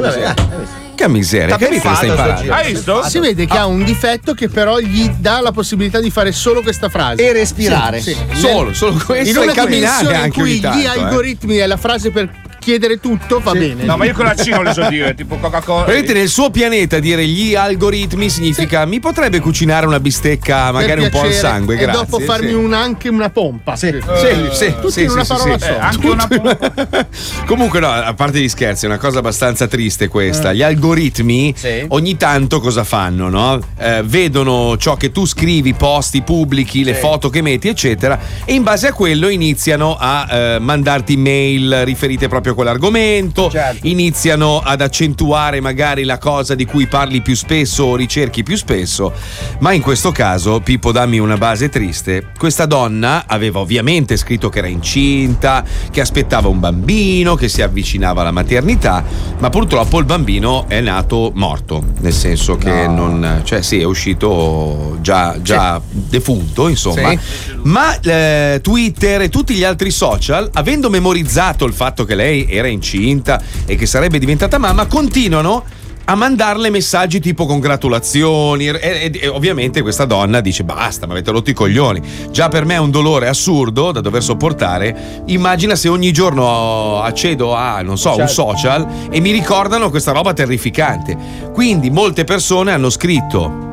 vabbè, miseria. eh. Che che stai imparando? Hai visto? Si vede che ha un difetto che però gli dà la possibilità di fare solo questa frase. E respirare. Sì, sì. Solo, solo questo In e una camminare dimensione anche in cui ogni tanto, gli eh. algoritmi è la frase per chiedere tutto, va bene. No, ma io con la C non le so dire, tipo Coca-Cola. Vedete, nel suo pianeta dire gli algoritmi significa mi potrebbe cucinare una bistecca magari un po' al sangue, e grazie. dopo farmi sì. un- anche una pompa. Sì, Eh, sì, sì, tutti sì, in una sì, parola sì. sola. Eh, anche una Comunque, no, a parte gli scherzi, è una cosa abbastanza triste questa. Gli algoritmi ogni tanto cosa fanno? No? Eh, vedono ciò che tu scrivi, posti, pubblichi, le foto che metti, eccetera, e in base a quello iniziano a eh, mandarti mail riferite proprio quell'argomento, iniziano ad accentuare magari la cosa di cui parli più spesso o ricerchi più spesso. Ma in questo caso, Pippo, dammi una base triste. Questa donna aveva ovviamente scritto che era incinta, che aspettava un bambino, che si avvicinava alla maternità, ma purtroppo il bambino è nato morto, nel senso che non, cioè sì, è uscito già, già defunto, insomma. Sì. Ma eh, Twitter e tutti gli altri social, avendo memorizzato il fatto che lei era incinta e che sarebbe diventata mamma, continuano a mandarle messaggi tipo congratulazioni. E, e- e ovviamente questa donna dice basta mi avete rotto i coglioni. Già per me è un dolore assurdo da dover sopportare. Immagina se ogni giorno accedo a non so un social e mi ricordano questa roba terrificante. Quindi molte persone hanno scritto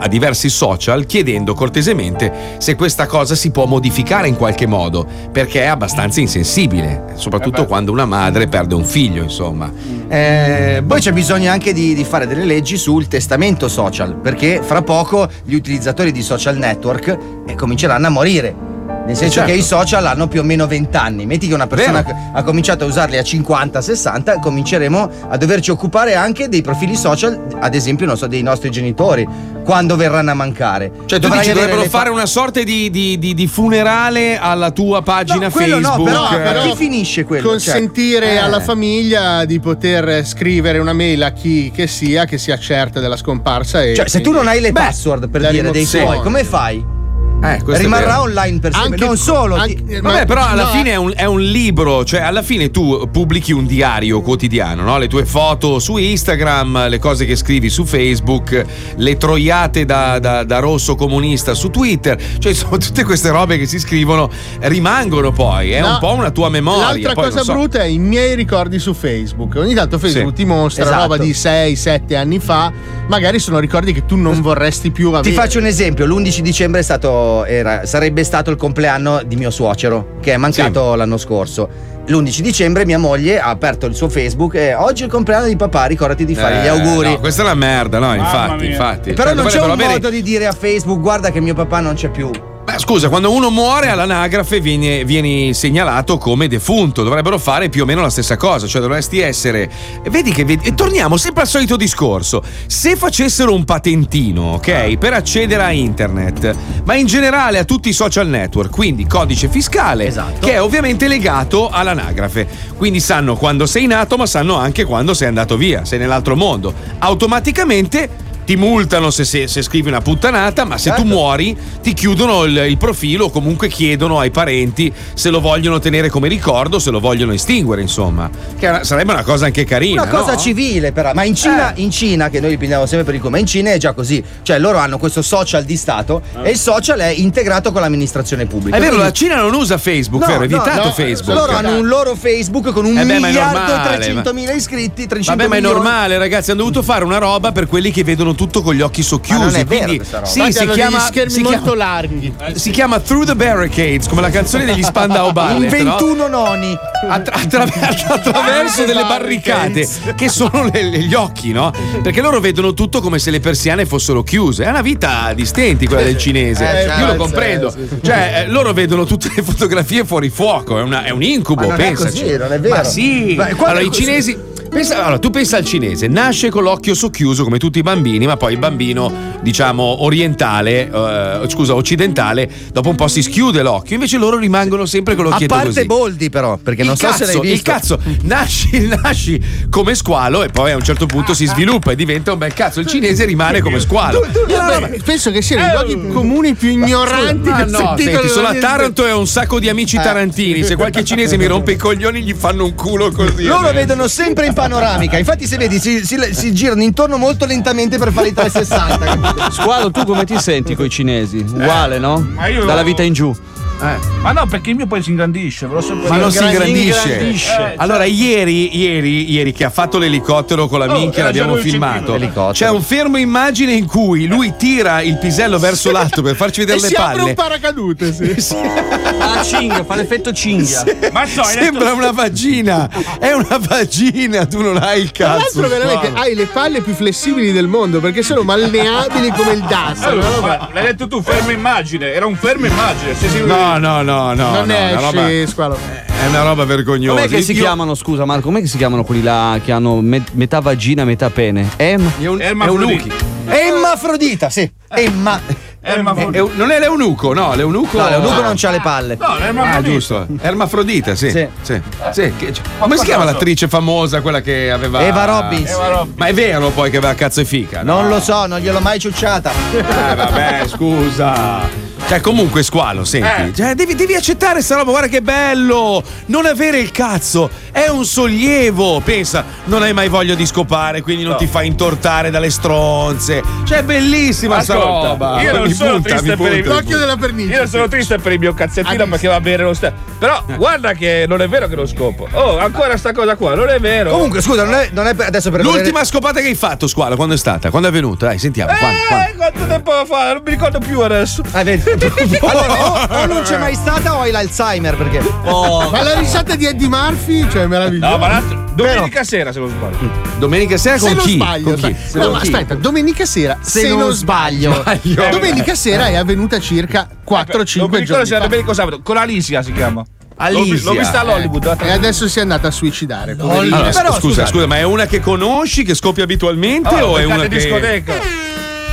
a diversi social chiedendo cortesemente se questa cosa si può modificare in qualche modo, perché è abbastanza insensibile, soprattutto quando una madre perde un figlio, insomma. Eh, poi c'è bisogno anche di, di fare delle leggi sul testamento social, perché fra poco gli utilizzatori di social network eh, cominceranno a morire. Nel senso certo. che i social hanno più o meno 20 anni. Metti che una persona Vero. ha cominciato a usarli a 50-60, cominceremo a doverci occupare anche dei profili social, ad esempio, non so, dei nostri genitori, quando verranno a mancare. Cioè, tu Dovrai dici dovrebbero fa- fare una sorta di, di- di- di funerale alla tua pagina No, quello no, Facebook. però- eh. però- chi finisce quello? Consentire Cioè, eh. alla famiglia di poter scrivere una mail a chi che sia che sia certa della scomparsa. E Cioè, se tu non hai le Beh, password per dire dei tuoi, come fai? Eh, Rimarrà online per sempre. Anche- non solo. anche- Vabbè, però alla no. fine è un, è un libro, cioè alla fine tu pubblichi un diario quotidiano, no? le tue foto su Instagram, le cose che scrivi su Facebook, le troiate da, da- da rosso comunista su Twitter, cioè insomma tutte queste robe che si scrivono rimangono poi, è No, un po' una tua memoria. L'altra poi, cosa so- brutta è i miei ricordi su Facebook. Ogni tanto Facebook Sì. ti mostra Esatto. roba di 6-7 anni fa. Magari sono ricordi che tu non vorresti più avere. Ti faccio un esempio, l'11 dicembre è stato, era- sarebbe stato il compleanno di mio suocero, che è mancato l'anno scorso. L'11 dicembre mia moglie ha aperto il suo Facebook e oggi è il compleanno di papà, ricordati di fare gli Eh, auguri. no, questa è una merda, no, infatti, infatti. Però Cioè, non c'è un avere- modo di dire a Facebook guarda che mio papà non c'è più. Beh, scusa, quando uno muore all'anagrafe viene, vieni segnalato come defunto. Dovrebbero fare più o meno la stessa cosa. Cioè, dovresti essere. Vedi che. vedi- E torniamo sempre al solito discorso. Se facessero un patentino, ok, per accedere a internet, ma in generale a tutti i social network, quindi codice fiscale, Esatto. che è ovviamente legato all'anagrafe. Quindi sanno quando sei nato, ma sanno anche quando sei andato via, sei nell'altro mondo. Automaticamente ti multano se, se- se scrivi una puttanata, ma se tu Certo. muori ti chiudono il, il profilo o comunque chiedono ai parenti se lo vogliono tenere come ricordo, se lo vogliono estinguere, insomma. Che una- sarebbe una cosa anche carina. Una cosa no? civile, però. Ma in Cina, Eh. in Cina, che noi prendiamo sempre per il come, in Cina è già così. Cioè, loro hanno questo social di Stato e il social è integrato con l'amministrazione pubblica. È vero, Quindi- la Cina non usa Facebook, No, vero? È vietato no, Facebook. Loro hanno un loro Facebook con un Eh beh, ma miliardo e 300 mila iscritti, 300 Vabbè, ma è normale, ragazzi. Hanno dovuto fare una roba per quelli che vedono tutto con gli occhi socchiusi. Ma non è vero quindi, questa roba. sì, Infatti si hanno chiama, degli schermi si molto chiama- larghi. si chiama Through the Barricades, come la canzone degli Spandau In Ballet. no? 21 noni. Attra- attraver- attraverso delle barricate che sono le- le- gli occhi, no? Perché loro vedono tutto come se le persiane fossero chiuse. È una vita di stenti quella del cinese. Eh, Io certo, lo comprendo. sì, sì, sì. Cioè, eh, loro vedono tutte le fotografie fuori fuoco. È, una- è un incubo, Ma non è pensaci. così, non è vero. Ma sì. Ma allora, i cinesi. Pensa- allora, tu pensa al cinese, nasce con l'occhio socchiuso come tutti i bambini, ma poi il bambino diciamo, orientale, eh, scusa, occidentale, dopo un po' si schiude l'occhio. Invece loro rimangono sempre con A l'occhietto parte così. Boldi, però, perché non il so cazzo, se l'hai visto. Il cazzo, nasci, nasci come squalo e poi a un certo punto si sviluppa e diventa un bel cazzo. Il cinese rimane come squalo. Io beh, penso che siano i luoghi comuni più ignoranti Ma che ho no, sentito senti, sono a Taranto e ho un sacco di amici Eh. tarantini. Se qualche cinese mi rompe i coglioni, gli fanno un culo così. Loro vedono sempre in panoramica, infatti se vedi si, si- si girano intorno molto lentamente per fare i 360. Squalo, tu come ti senti con i cinesi? Uguale, no? Dalla vita in giù. Ma no, perché il mio poi si ingrandisce, ve l'ho sempre Ma non si ingrandisce. Eh, allora, ieri, ieri, ieri che ha fatto l'elicottero con la Oh, minchia, era l'abbiamo filmato. C'è un fermo immagine in cui lui tira il pisello verso l'alto per farci vedere E le si palle. un paracadute, sì. Ah, cinghia, fa l'effetto cinghia. Ma so, Sembra detto- una vagina, è una vagina, tu non hai il Tra cazzo. l'altro, veramente hai le palle più flessibili del mondo perché sono malleabili come il DAS. Allora, l'hai detto tu, fermo immagine, era un fermo immagine. Se si... No, no, no, no. non no, una roba- esci, squalo. È una roba vergognosa. Com'è che si Io- chiamano, scusa Marco, com'è che si chiamano quelli là che hanno me- metà vagina, metà pene? Em? È un, è un Ermafrodita. uchi. Emmafrodita, sì. Emma. È un- non è l'eunuco, no, l'eunuco. No, l'eunuco non c'ha le palle. No, Ah, l'ermafrodita. giusto. Ermafrodita, sì. Sì. sì. Sì, che- Ma come si chiama l'attrice famosa, quella che aveva. Eva Robbins. Eva Robbins. Ma è vero poi che aveva cazzo e fica? no? Non lo so, non gliel'ho mai ciucciata. Eh, vabbè, scusa. Cioè, comunque, squalo, senti. Eh. Cioè, devi, devi accettare sta roba, guarda che bello! Non avere il cazzo è un sollievo. Pensa, non hai mai voglia di scopare, quindi non No. ti fai intortare dalle stronze. Cioè, è bellissima sta Ascolta, roba. io non Mi sono punta, triste per il. L'occhio della pernice. Io non sono triste per il mio cazzettino perché va bene lo stesso. Però guarda che non è vero che lo scopo. Oh, ancora sta cosa qua, non è vero. Comunque, scusa, non è, non è per- adesso per L'ultima scopata che hai fatto, squalo, quando è stata? Quando è venuta? Dai, sentiamo. Quando, quando? Eh, quanto tempo fa? Non mi ricordo più adesso. Ah, vedi. Allora, o, o non c'è mai stata o hai l'Alzheimer perché. Ma la risata di Eddie Murphy, cioè, meravigliosa. No, ma domenica sera se non sbaglio. Domenica sera Se con non chi? sbaglio, Con chi? Se no, con ma chi? aspetta, domenica sera, se, non sbaglio, Sbaglio. domenica sera è avvenuta circa 4-5 Non mi ricordo giorni se era fa. domenica sabato. Con Alicia si chiama. Alicia. L'ho, vista all'Hollywood. E adesso si è andata a suicidare. Allora, Però, scusa, scusa. scusa, ma è una che conosci, che scoppia abitualmente Oh, o è una che. discoteca.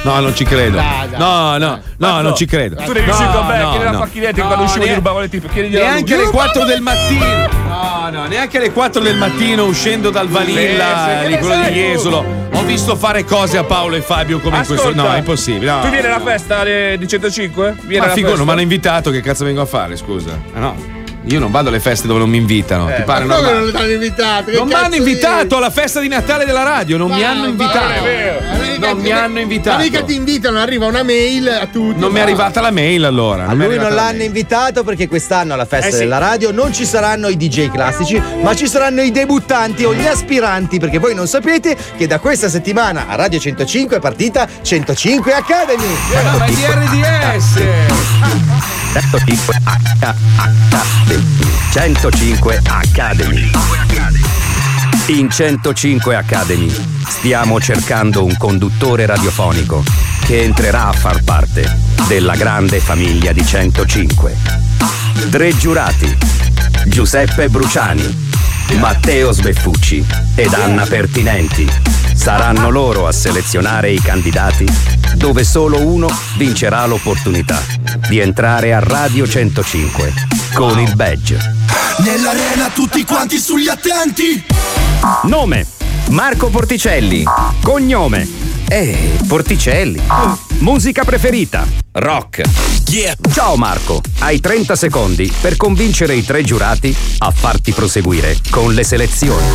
No, non ci credo. No, no, no, Ma non ci credo. Tu devi no, uscire con me, no, chiedi la no. facchinetta No, quando uscivo di rubavo le tipe. Chiedi Neanche alle 4 del mattino. No, no, neanche alle 4 del mattino uscendo dal Vanilla Sì, sì, che di quello di? Jesolo. Ho visto fare cose a Paolo e Fabio come in questo. No, è impossibile. no, tu vieni alla no. festa alle- di 105? Vieni Ma non mi hanno invitato, che cazzo vengo a fare, scusa? Ah, no. Io non vado alle feste dove non mi invitano. Eh, Ti pare Ma non l'hanno invitato? Che Non mi hanno invitato alla festa di Natale della radio, non mi Va, hanno invitato. non è vero. Mica Non mi hanno invitato. Ma mica ti invitano, arriva una mail a tutti. Non mi è va. arrivata la mail allora. A mi è lui non l'hanno mail. invitato perché quest'anno alla festa Eh sì. della radio non ci saranno i DJ classici, ma ci saranno i debuttanti o gli aspiranti, perché voi non sapete che da questa settimana a Radio 105 è partita 105 Academy. No, ma di RDS. 105 Academy 105 Academy In 105 Academy stiamo cercando un conduttore radiofonico che entrerà a far parte della grande famiglia di 105. Tre giurati: Giuseppe Bruciani, Matteo Sbeffucci ed Anna Pertinenti. Saranno loro a selezionare i candidati dove solo uno vincerà l'opportunità di entrare a Radio 105 con il badge. Nell'arena tutti quanti sugli attenti Nome: Marco Porticelli. Cognome: Eh, Porticelli. Musica preferita: rock. Ciao Marco, hai 30 secondi per convincere i tre giurati a farti proseguire con le selezioni.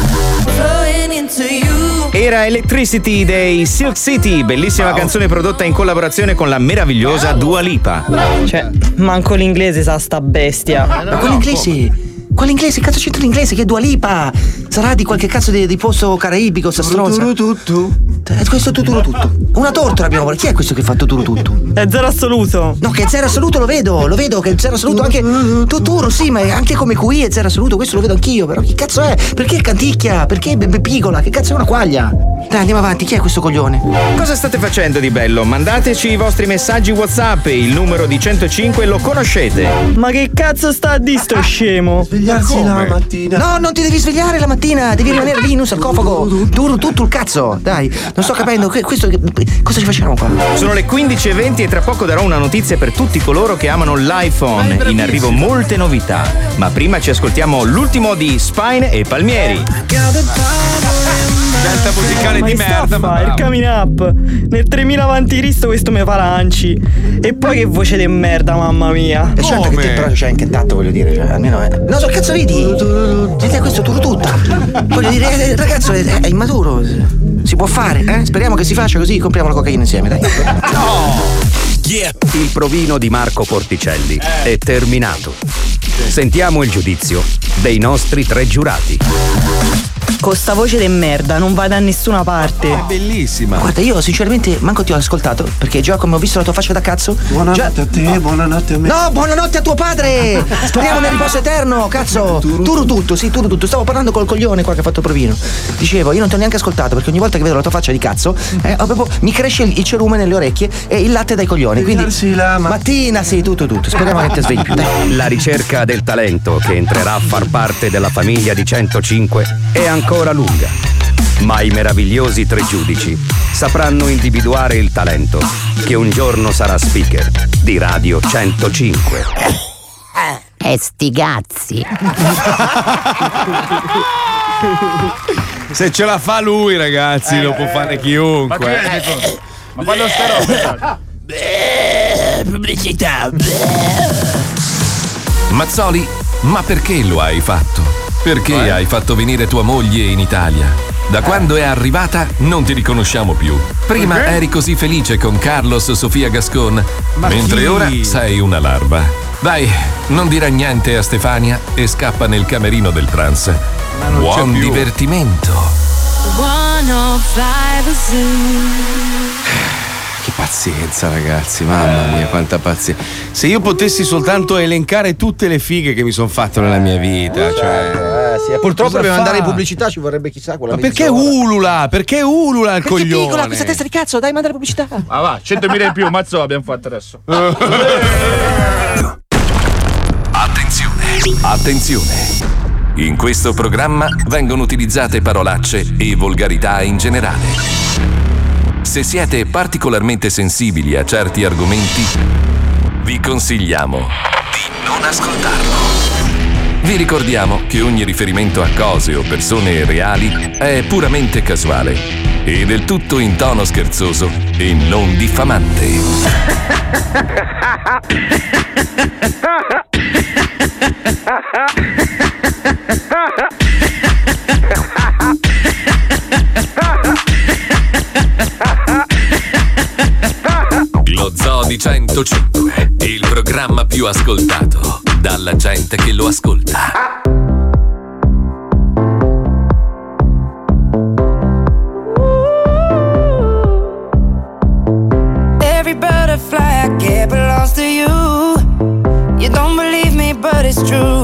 Era Electricity dei Silk City, bellissima canzone prodotta in collaborazione con la meravigliosa Dua Lipa. Cioè, manco l'inglese sa sta bestia. Ma quale inglese? Quale inglese? Cazzo c'entra l'inglese? Che è Dua Lipa? Sarà di qualche cazzo di, di posto caraibico, sta stronza? tutto. Eh, Questo è tutto tutto. Una tortora abbiamo. Chi è questo che fa tutto tutto? È zero assoluto. No, che è zero assoluto lo vedo, lo vedo che è zero assoluto anche Totoro, sì, ma anche come qui è zero assoluto, questo lo vedo anch'io, però chi cazzo è? Perché canticchia? Perché è pigola? Che cazzo è una quaglia? Dai, andiamo avanti, chi è questo coglione? Cosa state facendo di bello? Mandateci i vostri messaggi WhatsApp, il numero di 105 lo conoscete. Ma che cazzo sta a di sto scemo? Svegliarsi la mattina. No, non ti devi svegliare la mattina. devi rimanere lì in un sarcofago. Duro tutto il cazzo. Dai, non sto capendo. que- Questo, cosa ci facciamo qua? Sono le 15.20 e tra poco darò una notizia per tutti coloro che amano l'iPhone. In arrivo molte novità. Ma prima ci ascoltiamo l'ultimo di Spine e Palmieri. Scelta musicale di merda, ma il coming up. Nel 3000 avanti Cristo questo mi fa lanci. E poi che voce di merda, mamma mia. E certo che te però c'è anche intatto, voglio dire, cioè, almeno è. No, so cazzo vedi? Vedi questo turo tutta. Voglio dire, eh, ragazzo, è, è immaturo. Si può fare, eh? Speriamo che si faccia così, compriamo la cocaina insieme, dai. Il provino di Marco Porticelli è terminato. Sentiamo il giudizio dei nostri tre giurati. Con sta voce di merda non va da nessuna parte. È bellissima. Guarda, io sinceramente manco ti ho ascoltato, perché già come ho visto la tua faccia da cazzo. Buonanotte a te, buonanotte a me. No, buonanotte a tuo padre! Speriamo nel riposo eterno, cazzo! Turo tutto, sì, turo tutto. Stavo parlando col coglione qua che ha fatto provino. Dicevo, io non ti ho neanche ascoltato, perché ogni volta che vedo la tua faccia di cazzo, eh, ho proprio- mi cresce il, cerume nelle orecchie e il latte dai coglioni. Quindi. mattina, sì, tutto, tutto. Speriamo che ti svegli più. Dai. La ricerca del talento che entrerà a far parte della famiglia di 105 è ancora lunga. Ma i meravigliosi tre giudici sapranno individuare il talento che un giorno sarà speaker di Radio 105. E sti cazzi. Se ce la fa lui, ragazzi, lo può fare chiunque. Ma quando sta Pubblicità. Mazzoli, ma perché lo hai fatto? Perché hai fatto venire tua moglie in Italia? Da quando è arrivata non ti riconosciamo più. Prima Perché? eri così felice con Carlos Sofia Gascon, Ma mentre chi? ora sei una larva. Dai, non dire niente a Stefania e scappa nel camerino del trans. Buon divertimento. 105 Che pazienza, ragazzi, mamma mia, quanta pazienza. Se io potessi soltanto elencare tutte le fighe che mi sono fatto nella mia vita, cioè. Eh, sì, purtroppo prima di fa? andare in pubblicità ci vorrebbe chissà quella Ma perché mezz'ora. ulula? Perché ulula il Perché coglione? piccola questa testa di cazzo, dai, manda la pubblicità. Ma va, 100.000 in più, mazzo abbiamo fatto adesso. Attenzione! Attenzione! In questo programma vengono utilizzate parolacce e volgarità in generale. Se siete particolarmente sensibili a certi argomenti, vi consigliamo di non ascoltarlo. Vi ricordiamo che ogni riferimento a cose o persone reali è puramente casuale e del tutto in tono scherzoso e non diffamante. di 105, il programma più ascoltato dalla gente che lo ascolta. Every butterfly I get belongs to you. You don't believe me, but it's true.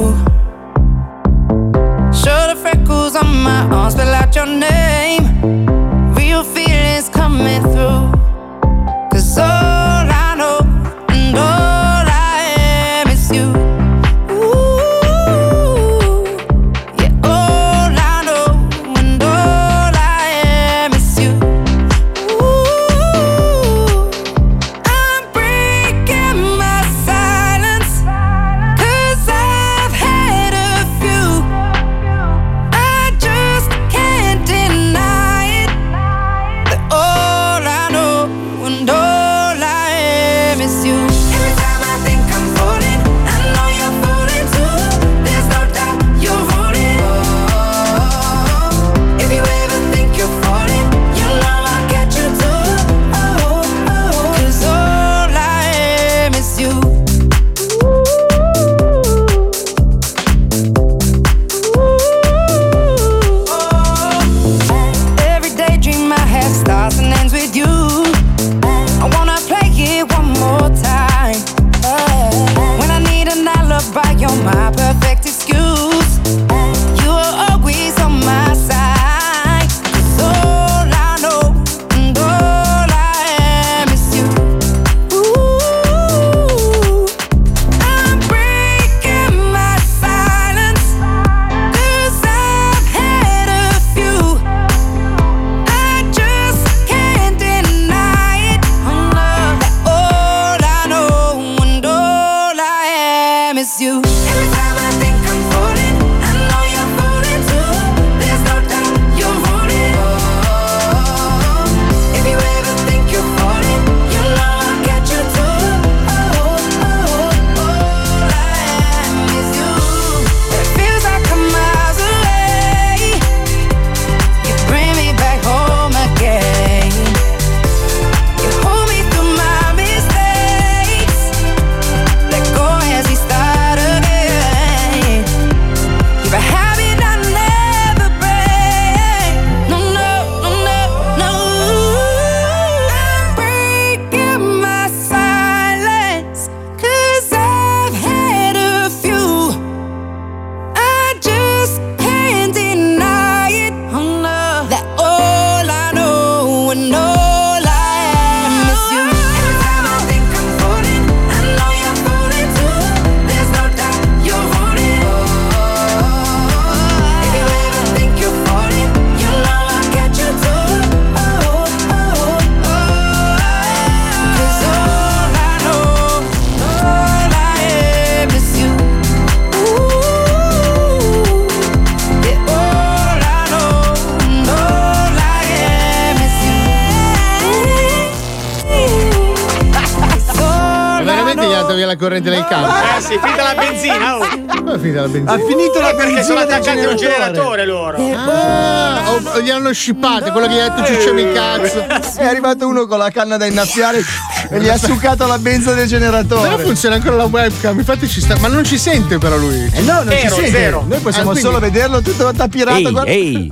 Andata via la corrente del campo. Eh sì, finita la benzina, oh. Come è finita la benzina? Ha finito la Eh, perché benzina sono attaccati a un generatore. loro. Ah, o, o gli hanno scippato, quello che gli ha detto ciucciami il cazzo. È arrivato uno con la canna da innaffiare e gli ha succato la benza del generatore. Però funziona ancora la webcam, infatti ci sta. Ma non ci sente però lui. Eh no, non ci sente. Noi possiamo Ah, quindi- solo vederlo tutto tappirato. guarda- E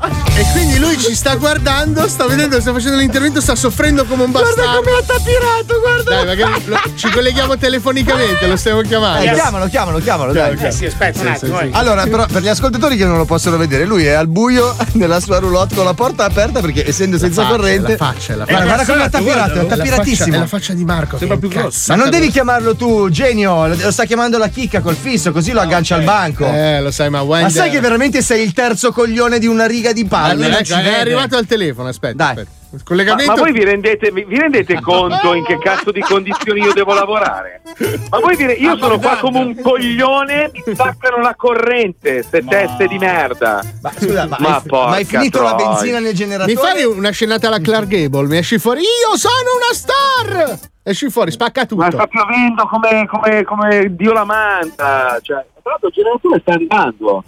quindi lui ci sta guardando, sta vedendo, sta facendo l'intervento, sta soffrendo come un bastardo. Guarda come ha tappirato, guarda. Dai, magari lo- ci colleghiamo telefonicamente, lo stiamo chiamando. Eh, chiamalo, chiamalo, chiamalo, dai. Eh sì, aspetta un attimo. eh. Allora, però, per gli ascoltatori che non lo possono vedere, lui è al buio nella sua roulotte con la porta aperta perché essendo senza faccia, corrente. la faccia, la Guarda, faccia. guarda come Guarda, tappirato, è guarda, la tappiratissimo. faccia- è la faccia di Marco. Sembra più grosso. Ma non devi chiamarlo tu, genio, lo sta chiamando la chicca col fisso, così lo aggancia al banco. Eh, lo sai, ma Ma Wender. sai che veramente sei il terzo coglione di una riga di palle? Allora, è arrivato al telefono, aspetta. Dai. aspetta. Il Ma, collegamento. ma voi vi rendete, vi rendete conto in che cazzo di condizioni io devo lavorare? Ma voi dire, io sono qua come un coglione, mi staccano la corrente, ste teste di merda. Ma scusa, ma, Ma hai, ma hai finito la troia. benzina nel generatore? Mi fai una scenata alla Clark Gable? Mi esci fuori. Io sono una star! Esci fuori, spacca tutto. Ma sta piovendo come, come, come Dio la manda. Cioè, tra l'altro il generatore sta andando.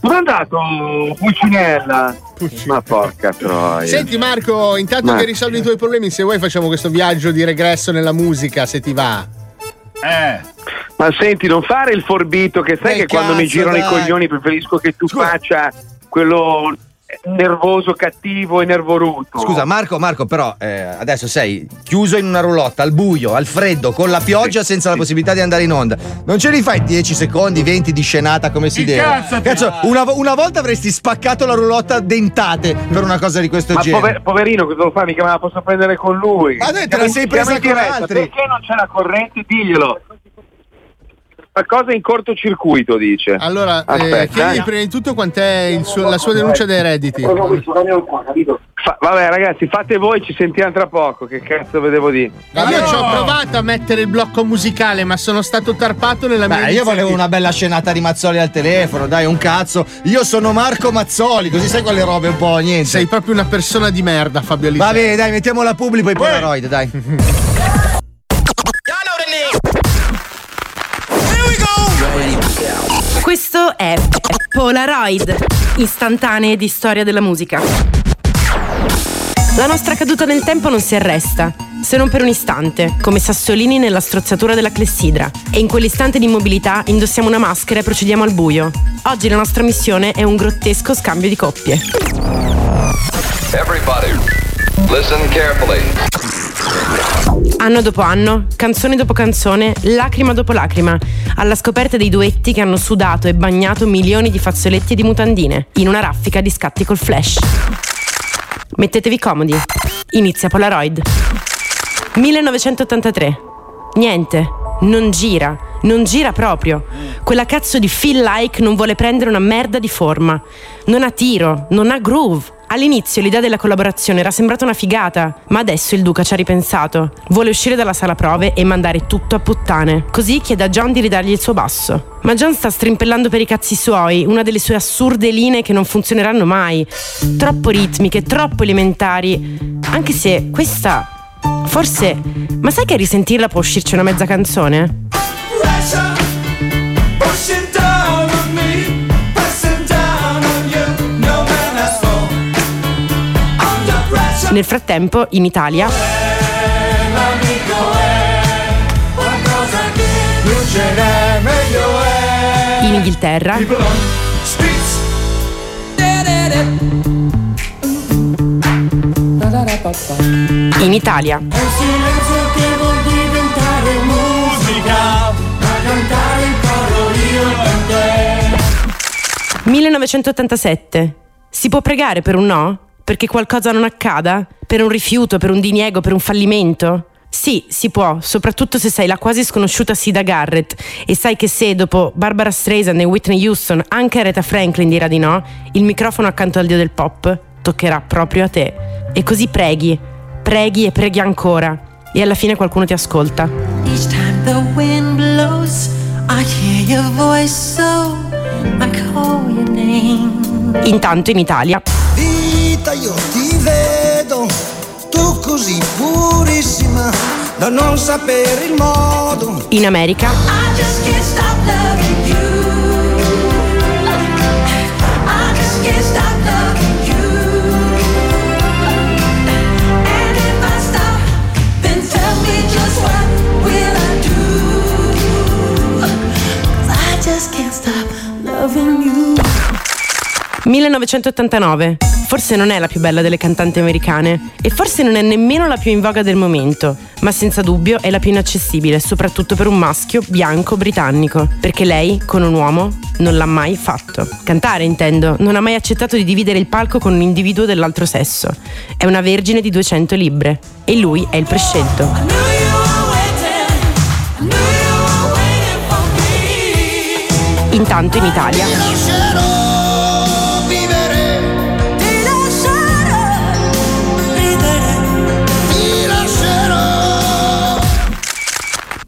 Dove è andato Pulcinella? Ma porca troia. Senti Marco, intanto Ma- che risolvi i tuoi problemi, se vuoi facciamo questo viaggio di regresso nella musica, se ti va. Eh. Ma senti, non fare il forbito che sai Eh, che quando mi cazzo, girano i dai. coglioni preferisco che tu faccia quello nervoso, cattivo e nervoruto. Scusa, Marco, Marco, però eh, adesso sei chiuso in una roulotte al buio, al freddo, con la pioggia, senza la possibilità di andare in onda. Non ce li fai 10 secondi, 20 di scenata come si deve? Incazzati! una, una volta avresti spaccato la roulotte a dentate per una cosa di questo Ma genere. pover- poverino, cosa lo fa? Mica me la posso prendere con lui. Ma te la sei presa con diretta, altri. Perché non c'è la corrente? Diglielo. Qualcosa in cortocircuito, dice. Allora, eh, Aspetta, chiedi eh. prima di tutto quant'è il suo- la sua denuncia dei redditi. Fa- vabbè, ragazzi, fate voi, ci sentiamo tra poco. Che cazzo vedevo di? Io ci ho provato a mettere il blocco musicale, ma sono stato tarpato nella mia Beh, io volevo una bella scenata di Mazzoli al telefono, dai, un cazzo. Io sono Marco Mazzoli, così sai quelle robe un po' niente. Sei proprio una persona di merda, Fabio Lisei. Va bene, dai, mettiamo la publi poi Polaroid, dai. Questo è Polaroid, istantanee di storia della musica. La nostra caduta nel tempo non si arresta, se non per un istante, come sassolini nella strozzatura della clessidra. E in quell'istante di immobilità indossiamo una maschera e procediamo al buio. Oggi la nostra missione è un grottesco scambio di coppie. Everybody, listen carefully. Anno dopo anno, canzone dopo canzone, lacrima dopo lacrima, alla scoperta dei duetti che hanno sudato e bagnato milioni di fazzoletti e di mutandine, in una raffica di scatti col flash. Mettetevi comodi. Inizia Polaroid. 1983. Niente, non gira, non gira proprio. Quella cazzo di feel like non vuole prendere una merda di forma. Non ha tiro, non ha groove. All'inizio l'idea della collaborazione era sembrata una figata, ma adesso il Duca ci ha ripensato. Vuole uscire dalla sala prove e mandare tutto a puttane. Così chiede a John di ridargli il suo basso. Ma John sta strimpellando per i cazzi suoi, una delle sue assurde linee che non funzioneranno mai. Troppo ritmiche, troppo elementari. Anche se questa. Forse. Ma sai che a risentirla può uscirci una mezza canzone? Pushing Nel frattempo, in Italia, in Inghilterra, in Italia, musica. Da cantare in coro io e te. 1987. Si può pregare per un no? Perché qualcosa non accada? Per un rifiuto, per un diniego, per un fallimento? Sì, si può, soprattutto se sei la quasi sconosciuta Sida Garrett e sai che se dopo Barbara Streisand e Whitney Houston anche Aretha Franklin dirà di no, il microfono accanto al dio del pop toccherà proprio a te. E così preghi, preghi e preghi ancora e alla fine qualcuno ti ascolta. Each time the wind blows, I hear your voice, so I call your name. Intanto in Italia Vita io ti vedo, tu così purissima, da non sapere il modo. In America, I just can't stop loving you. I just can't stop loving you. And if I stop, then tell me just what will I do? I just can't stop loving you. 1989. Forse non è la più bella delle cantanti americane e forse non è nemmeno la più in voga del momento, ma senza dubbio è la più inaccessibile, soprattutto per un maschio bianco britannico, perché lei con un uomo non l'ha mai fatto. Cantare, intendo, non ha mai accettato di dividere il palco con un individuo dell'altro sesso. È una vergine di 200 libbre e lui è il prescelto. Intanto in Italia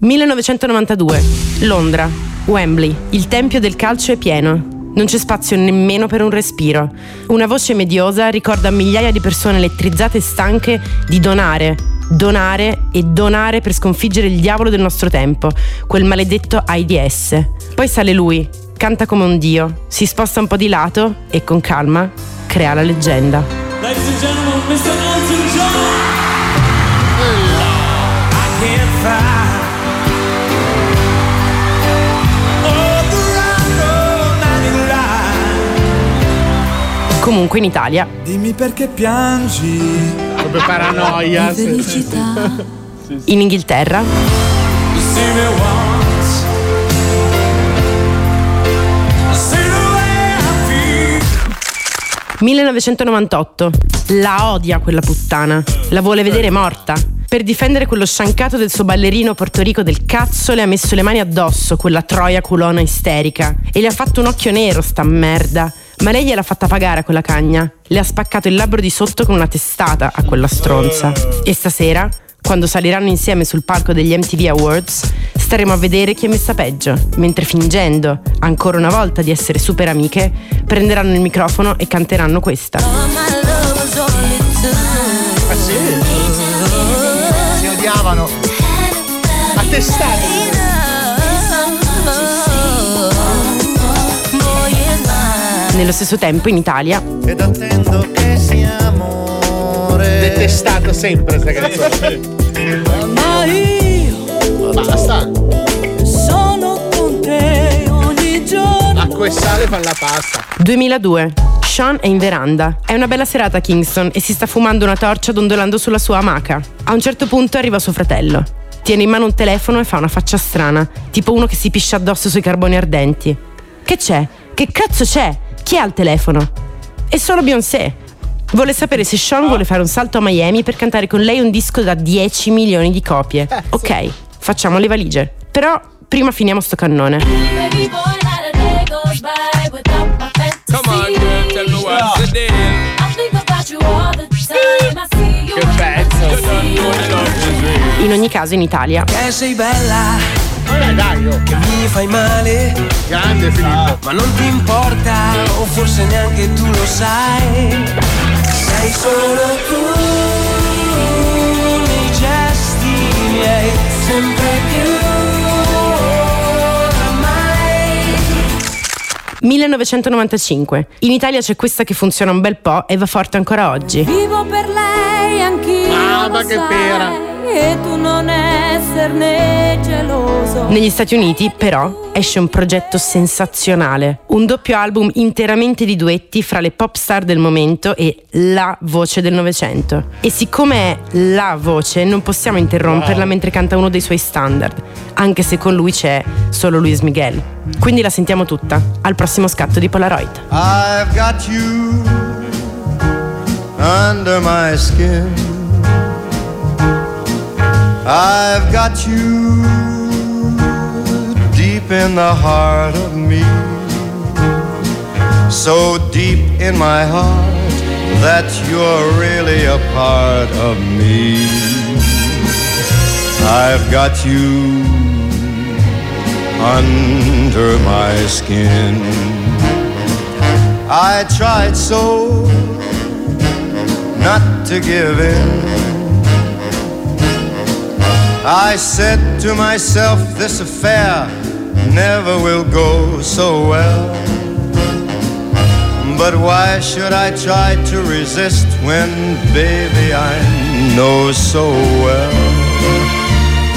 1992, Londra, Wembley. Il tempio del calcio è pieno. Non c'è spazio nemmeno per un respiro. Una voce mediosa ricorda migliaia di persone elettrizzate e stanche di donare, donare e donare per sconfiggere il diavolo del nostro tempo, quel maledetto AIDS. Poi sale lui, canta come un dio, si sposta un po' di lato e con calma crea la leggenda. Comunque in Italia Dimmi perché piangi. Proprio paranoia. Di felicità. In Inghilterra, You see me once. See the way I feel. 1998. La odia quella puttana. La vuole vedere morta. Per difendere quello sciancato del suo ballerino portorico del cazzo le ha messo le mani addosso, quella troia culona isterica. E le ha fatto un occhio nero, sta merda. Ma lei gliel'ha fatta pagare a quella cagna. Le ha spaccato il labbro di sotto con una testata a quella stronza. E stasera, quando saliranno insieme sul palco degli MTV Awards, staremo a vedere chi è messa peggio, mentre fingendo, ancora una volta, di essere super amiche, prenderanno il microfono e canteranno questa. Ah sì? Si odiavano. A testate. Nello stesso tempo in Italia Ed attendo che sia amore. Detestato sempre questa canzone. Ma io Basta. sono con te ogni giorno. Acqua e sale fanno la pasta. 2002. Sean è in veranda. È una bella serata a Kingston e si sta fumando una torcia dondolando sulla sua amaca. A un certo punto arriva suo fratello. Tiene in mano un telefono e fa una faccia strana, tipo uno che si piscia addosso sui carboni ardenti. Che c'è? Che cazzo c'è? Chi ha il telefono? È solo Beyoncé. Vuole sapere se Sean vuole fare un salto a Miami per cantare con lei un disco da 10 milioni di copie. Ok, facciamo le valigie. Però prima finiamo sto cannone. Come on, girl, tell me what's the deal. I think about you all the time. I see you. Che pezzo. You don't know the love is real. In ogni caso in Italia Che sei bella, Eh, dai, oh. che mi fai male, Grande Filippo. ma non ti importa, o forse neanche tu lo sai. Sei solo tu, nei gesti miei, sempre più oramai. 1995. In Italia c'è questa che funziona un bel po' e va forte ancora oggi. Vivo per lei, anch'io. Ah, ma lo che pera. E tu non esserne geloso. Negli Stati Uniti, però, esce un progetto sensazionale. Un doppio album interamente di duetti fra le pop star del momento e la voce del Novecento. E siccome è la voce, non possiamo interromperla mentre canta uno dei suoi standard, anche se con lui c'è solo Luis Miguel. Quindi la sentiamo tutta, al prossimo scatto di Polaroid. I've got you under my skin. I've got you deep in the heart of me. So deep in my heart that you're really a part of me. I've got you under my skin. I tried so not to give in. I said to myself, this affair never will go so well. But why should I try to resist when, baby, I know so well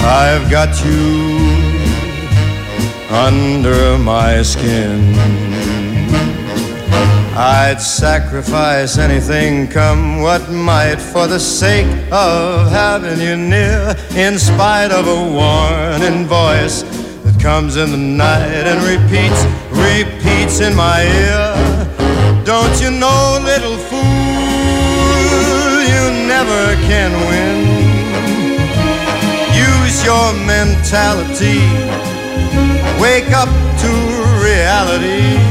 I've got you under my skin? I'd sacrifice anything, come what might, for the sake of having you near, in spite of a warning voice that comes in the night and repeats, repeats in my ear. Don't you know, little fool, you never can win. Use your mentality, wake up to reality.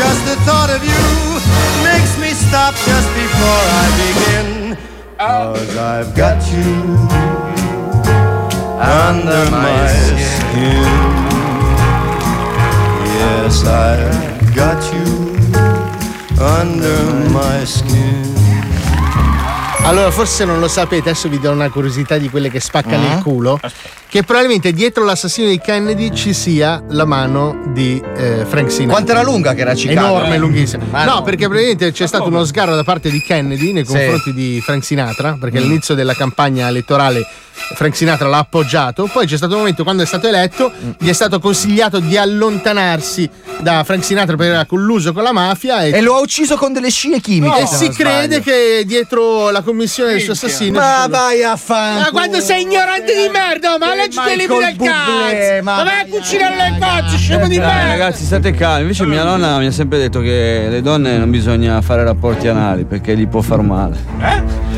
Just the thought of you makes me stop just before I begin. Cause I've got you under my skin. Yes, I've got you under my skin. Allora, forse non lo sapete, adesso vi do una curiosità di quelle che spaccano Ah. il culo. Che probabilmente dietro l'assassino di Kennedy ci sia la mano di eh, Frank Sinatra. Quanto era lunga che era Chicago? Enorme, Eh. lunghissima. Ma no, no. perché praticamente c'è stato uno sgarro da parte di Kennedy nei Sì. confronti di Frank Sinatra, perché Mm. all'inizio della campagna elettorale Frank Sinatra l'ha appoggiato. Poi c'è stato un momento quando è stato eletto, gli è stato consigliato di allontanarsi da Frank Sinatra perché era colluso con la mafia. E, E lo ha ucciso con delle scie chimiche. e se si crede sbaglio. che dietro la commissione del suo assassino. Ma vai a fanculo. Ma quando sei ignorante di merda, ma leggiti i libri del cazzo! Ma vai a cucinare le cozze, scemo di Eh, merda! ragazzi, state calmi. Invece mia nonna mi ha sempre detto che le donne non bisogna fare rapporti anali perché gli può far male.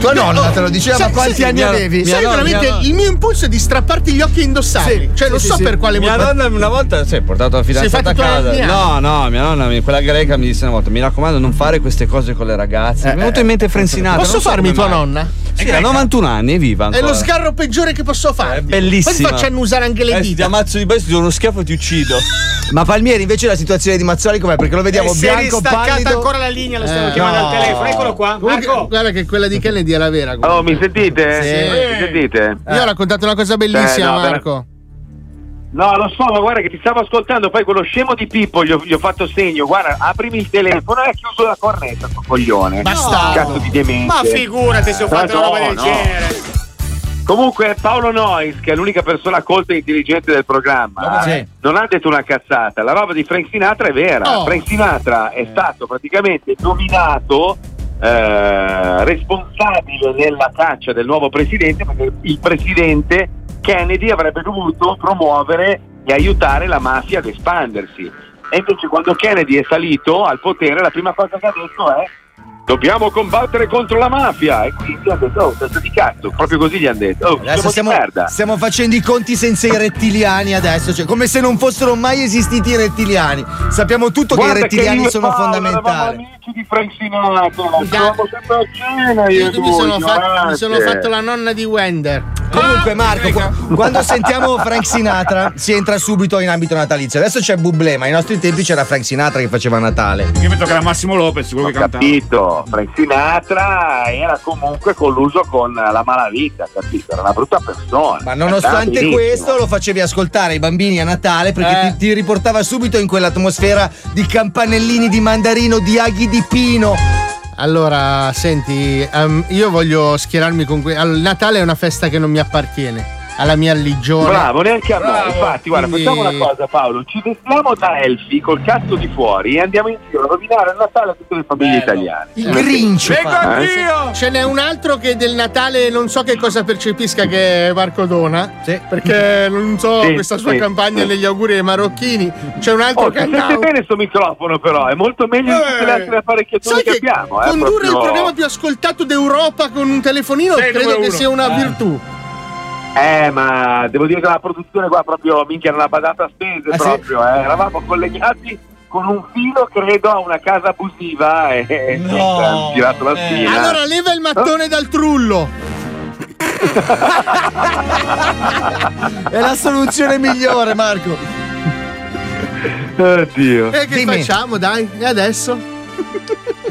Tua nonna te lo diceva, ma quanti anni mia- avevi? Sai veramente il mio impulso è di strapparti gli occhi e indossarli. cioè, non Sì, so sì, per sì. quale Mia Mia nonna una volta si è portato la fidanzata a casa. No, no, mia nonna, quella greca mi disse una volta: Mi raccomando, non fare queste cose con le ragazze. mi è venuto in mente Francinata. Posso farmi tua nonna? Sì, ha 91 anni, è viva. È Ancora. lo sgarro peggiore che posso fare. È bellissima. Poi ti faccio annusare anche le Eh, Ti dita. ammazzo di bestia, ti do uno schiaffo e ti uccido. Ma Palmieri, invece la situazione di Mazzoli com'è? Perché lo vediamo Eh, si è bianco, pallido. ancora la linea, lo stiamo Eh, chiamando no. al telefono. Eccolo qua. Comunque, Marco. guarda che quella di Kennedy è la vera. comunque. Oh, mi sentite? Sì. Mi sentite? Io ho raccontato una cosa bellissima, Eh, no, Marco. No, lo so, ma guarda che ti stavo ascoltando, poi quello scemo di Pippo gli ho, gli ho fatto segno, guarda, aprimi il telefono e ha chiuso la cornetta, sto coglione. Bastardo. Cazzo di demente. Ma figurati se ho fatto una No, roba del no. genere. Comunque Paolo Nois, che è l'unica persona colta e intelligente del programma, Sì. non ha detto una cazzata. La roba di Frank Sinatra è vera. Oh. Frank Sinatra è stato praticamente nominato eh, responsabile nella caccia del nuovo presidente perché il presidente Kennedy avrebbe dovuto promuovere e aiutare la mafia ad espandersi. E invece quando Kennedy è salito al potere la prima cosa che ha detto è dobbiamo combattere contro la mafia. E quindi hanno detto, oh, testa di cazzo, proprio così gli hanno detto. Oh, Adesso siamo merda. stiamo facendo i conti senza i rettiliani adesso, cioè come se non fossero mai esistiti i rettiliani. Sappiamo tutto che i Guarda rettiliani io e sono Paolo fondamentali. Eravamo amici di Frank Sinatra, stavamo sempre a cena io, Io e mi sono, fatto, mi sono fatto la nonna di Wender. Comunque Marco, qu- quando sentiamo Frank Sinatra si entra subito in ambito natalizio. Adesso c'è Bublé, ma ai nostri tempi c'era Frank Sinatra che faceva Natale. Io penso che era Massimo Lopez quello che cantava. capito, Frank Sinatra era comunque colluso con la malavita, capito? Era una brutta persona. Ma nonostante questo lo facevi ascoltare ai bambini a Natale perché Eh. ti, ti riportava subito in quell'atmosfera di campanellini di mandarino, di aghi di pino. Allora, senti, ehm, io voglio schierarmi con que- allora, il Natale è una festa che non mi appartiene. Alla mia religione. Bravo, neanche a me. Infatti, guarda, Quindi- facciamo una cosa, Paolo. Ci vestiamo da elfi col cazzo di fuori e andiamo in giro a rovinare il Natale a tutte le famiglie italiane. Il Grinch Vengo anch'io! Ce n'è un altro che del Natale non so che cosa percepisca che è Marco Dona. Perché non so Sì, questa sua sì, campagna sì. negli auguri ai marocchini. C'è un altro Oh, sente bene sto microfono però, è molto meglio di tutte le altre apparecchiature Sai che, che abbiamo. eh, condurre proprio- il programma più ascoltato d'Europa con un telefonino Sei credo che uno. sia una Eh. virtù. Eh, ma devo dire che la produzione qua proprio minchia non ha badato a spese Ah, sì? proprio, eh. Eravamo collegati con un filo, credo, a una casa abusiva e No. hanno girato la spina. Allora leva il mattone dal trullo. È la soluzione migliore, Marco. Oddio. E che facciamo, dai? E adesso?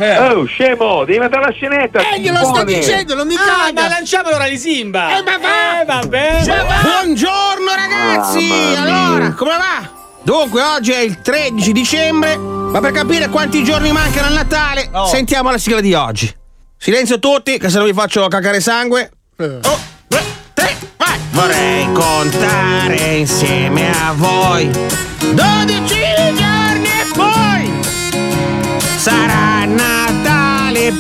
Oh, scemo, devi mandare la scenetta. Eh, glielo sto dicendo, non mi Ah, caga. ma lanciamo l'ora di Simba. Eh, ma va. Eh, vabbè. Buongiorno ragazzi! Mia. allora, come va? Dunque, oggi è il 13 dicembre, ma per capire quanti giorni mancano al Natale, sentiamo la sigla di oggi. Silenzio tutti, che se no vi faccio cacare sangue. Oh, due, tre, vai! Vorrei contare insieme a voi 12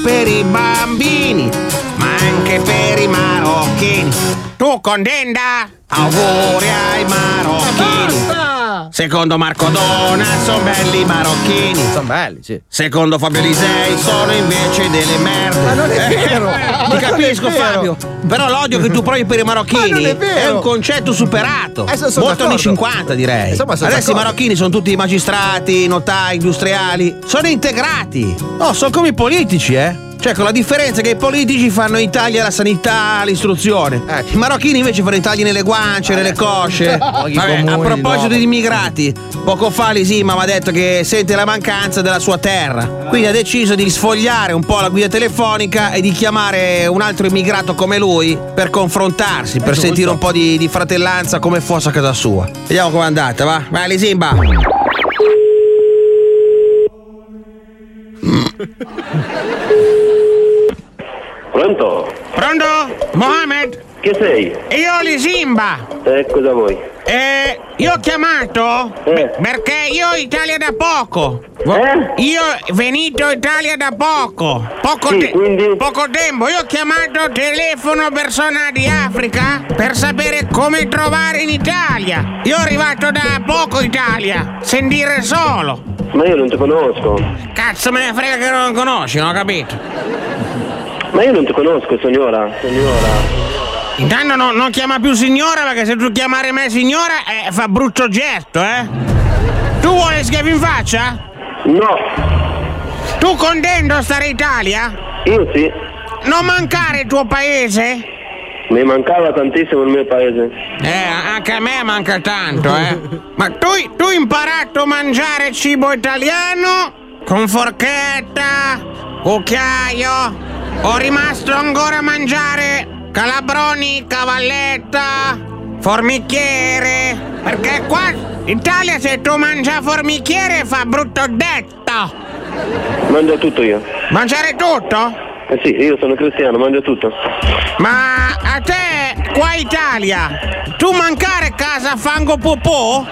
Per i bambini, ma anche per i marocchini. Tu contenta? Auguri ai marocchini. Secondo Marco Dona sono belli i marocchini. Sono belli, sì. Secondo Fabio Lisei sono invece delle merde. Ma non è vero! Eh, Ma Ti capisco è! Fabio. Però l'odio che tu provi per i Ma marocchini è vero! un concetto superato. Eh, sono- Molto anni d'accordo. 50 direi. Insomma, Adesso i d'accordo. marocchini sono tutti magistrati, notai, industriali. Sono integrati. No, sono come i politici, eh. Cioè, con la differenza che i politici fanno i tagli alla sanità, all'istruzione. I marocchini invece fanno i tagli nelle guance, nelle cosce. Vabbè, a proposito no. di immigrati, poco fa Lisima mi ha detto che sente la mancanza della sua terra. Quindi ha deciso di sfogliare un po' la guida telefonica e di chiamare un altro immigrato come lui per confrontarsi, per sentire un po' di, di fratellanza come fosse a casa sua. Vediamo com'è andata, va? Vai Lisimba! Pronto? Pronto? Mohamed? Chi sei? Io Lisimba! Eh, cosa vuoi? Eh, io ho chiamato Eh. perché io ho Italia da poco. Eh? Io venito in Italia da poco. Poco, Sì, te- quindi? poco tempo. Io ho chiamato telefono persona di Africa per sapere come trovare in Italia. Io sono arrivato da poco in Italia, sentire solo. Ma io non ti conosco. Cazzo me ne frega che non conosci, non ho capito. Ma io non ti conosco, signora. Signora. Intanto no- non chiama più signora perché se tu chiamare me signora eh, fa brutto gesto, eh? Tu vuoi schiavi in faccia? No. Tu contento stare in Italia? Io sì. Non mancare il tuo paese? Mi mancava tantissimo il mio paese. Eh, anche a me manca tanto, eh. Ma tu, tu hai imparato a mangiare cibo italiano? Con forchetta? Cucchiaio? O rimasto ancora a mangiare calabroni, cavalletta, formicchiere? Perché qua in Italia se tu mangia formicchiere fa brutto detto. Mangio tutto io. Mangiare tutto? Eh sì, io sono cristiano, mangio tutto. Ma a te, qua in Italia, tu mancare casa fango popò?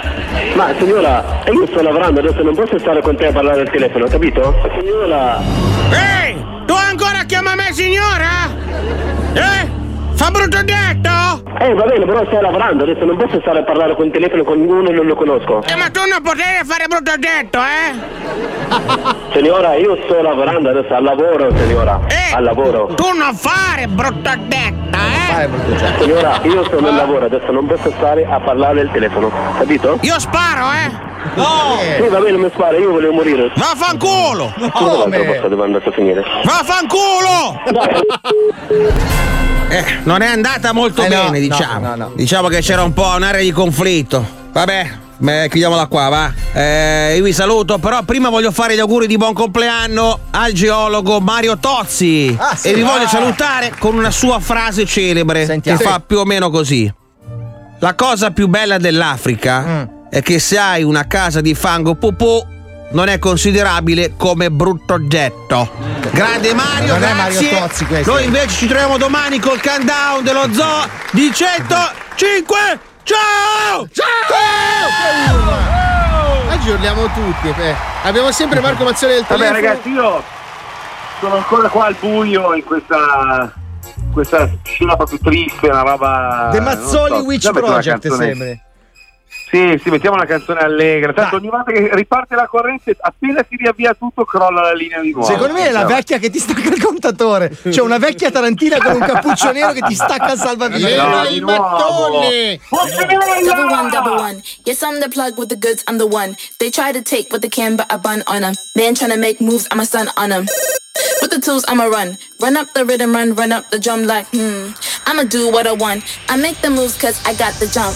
Ma signora, io sto lavorando, adesso non posso stare con te a parlare al telefono, capito? Signora. Ehi, chiama me signora? Eh? Fa brutto detto? Eh va bene, però stai lavorando, adesso non posso stare a parlare con il telefono con uno e non lo conosco. Eh, ma tu non potevi fare brutto detto, eh? Signora, io sto lavorando adesso al lavoro, signora. al lavoro. Tu non fare brutta detta, eh? Signora, io sono al lavoro, adesso non posso stare a parlare al telefono, capito? Io sparo, eh? No! Sì, va bene, mi spara, io volevo morire. Vaffanculo! Come? posso dove è andato a finire? Vaffanculo! Eh, non è andata molto Eh, bene, no, diciamo. no, no. Diciamo che c'era un po' un'area di conflitto. Vabbè, beh, chiudiamola qua, va. Eh, io vi saluto, però prima voglio fare gli auguri di buon compleanno al geologo Mario Tozzi. Ah, sì. E vi voglio Ah. salutare con una sua frase celebre Sentiamo. che Sì. fa più o meno così. La cosa più bella dell'Africa Mm. è che se hai una casa di fango pupù non è considerabile come brutto oggetto. Grande Mario, Non è grazie. Mario Tozzi questo. Noi invece ci troviamo domani col countdown dello zoo di 105. Ciao! Oggi urliamo tutti. eh. Abbiamo sempre Marco Mazzone del Vabbè telefono. ragazzi, io sono ancora qua al buio in questa questa scena proprio triste, una roba. The Mazzoli so. Witch Project sembri. Sì, sì, mettiamo una canzone allegra. Tanto ogni volta che riparte la corrente, appena si riavvia tutto, crolla la linea di nuovo. Secondo me è la vecchia che ti stacca il contatore. C'è una vecchia tarantina con un cappuccio nero che ti stacca il salvavita. No, di nuovo. Double one, double one. Yes, I'm the plug with the goods, I'm the one. They try to take what they can, but I bun on them. Man trying to make moves, I'm a stun on them. With the tools, I'ma run. Run up the rhythm, run, run up the drum like, hmm. I'ma do what I want. I make the moves cause I got the jump.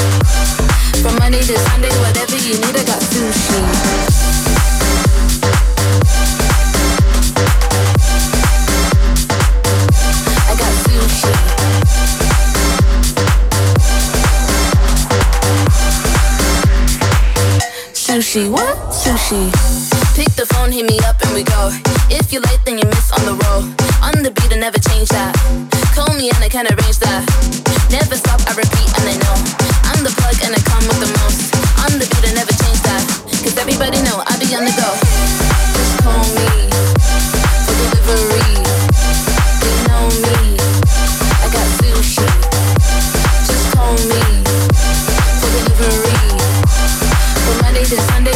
From Monday to Sunday, whatever you need, I got sushi. Sushi, what? Sushi. Pick the phone, hit me up, and we go. If you're late, then you miss on the roll. On the beat, I never change that. Call me and I can arrange that. Never stop, I repeat, and they know. I'm the plug and I come with the most. On the beat, I never change that. Cause everybody know I be on the go. Just call me for delivery. They know me. I got sushi. Just call me for delivery. From Monday to Sunday,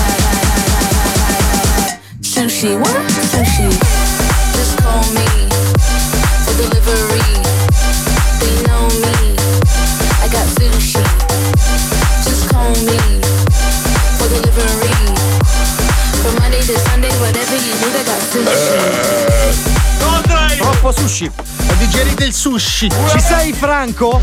Sushi, what? Sushi. Just call me for delivery. They know me. I got sushi. Just call me for delivery. From Monday to Sunday, whatever you need, I got sushi. Troppo sushi. Ho digerito il sushi. Ci sei, Franco?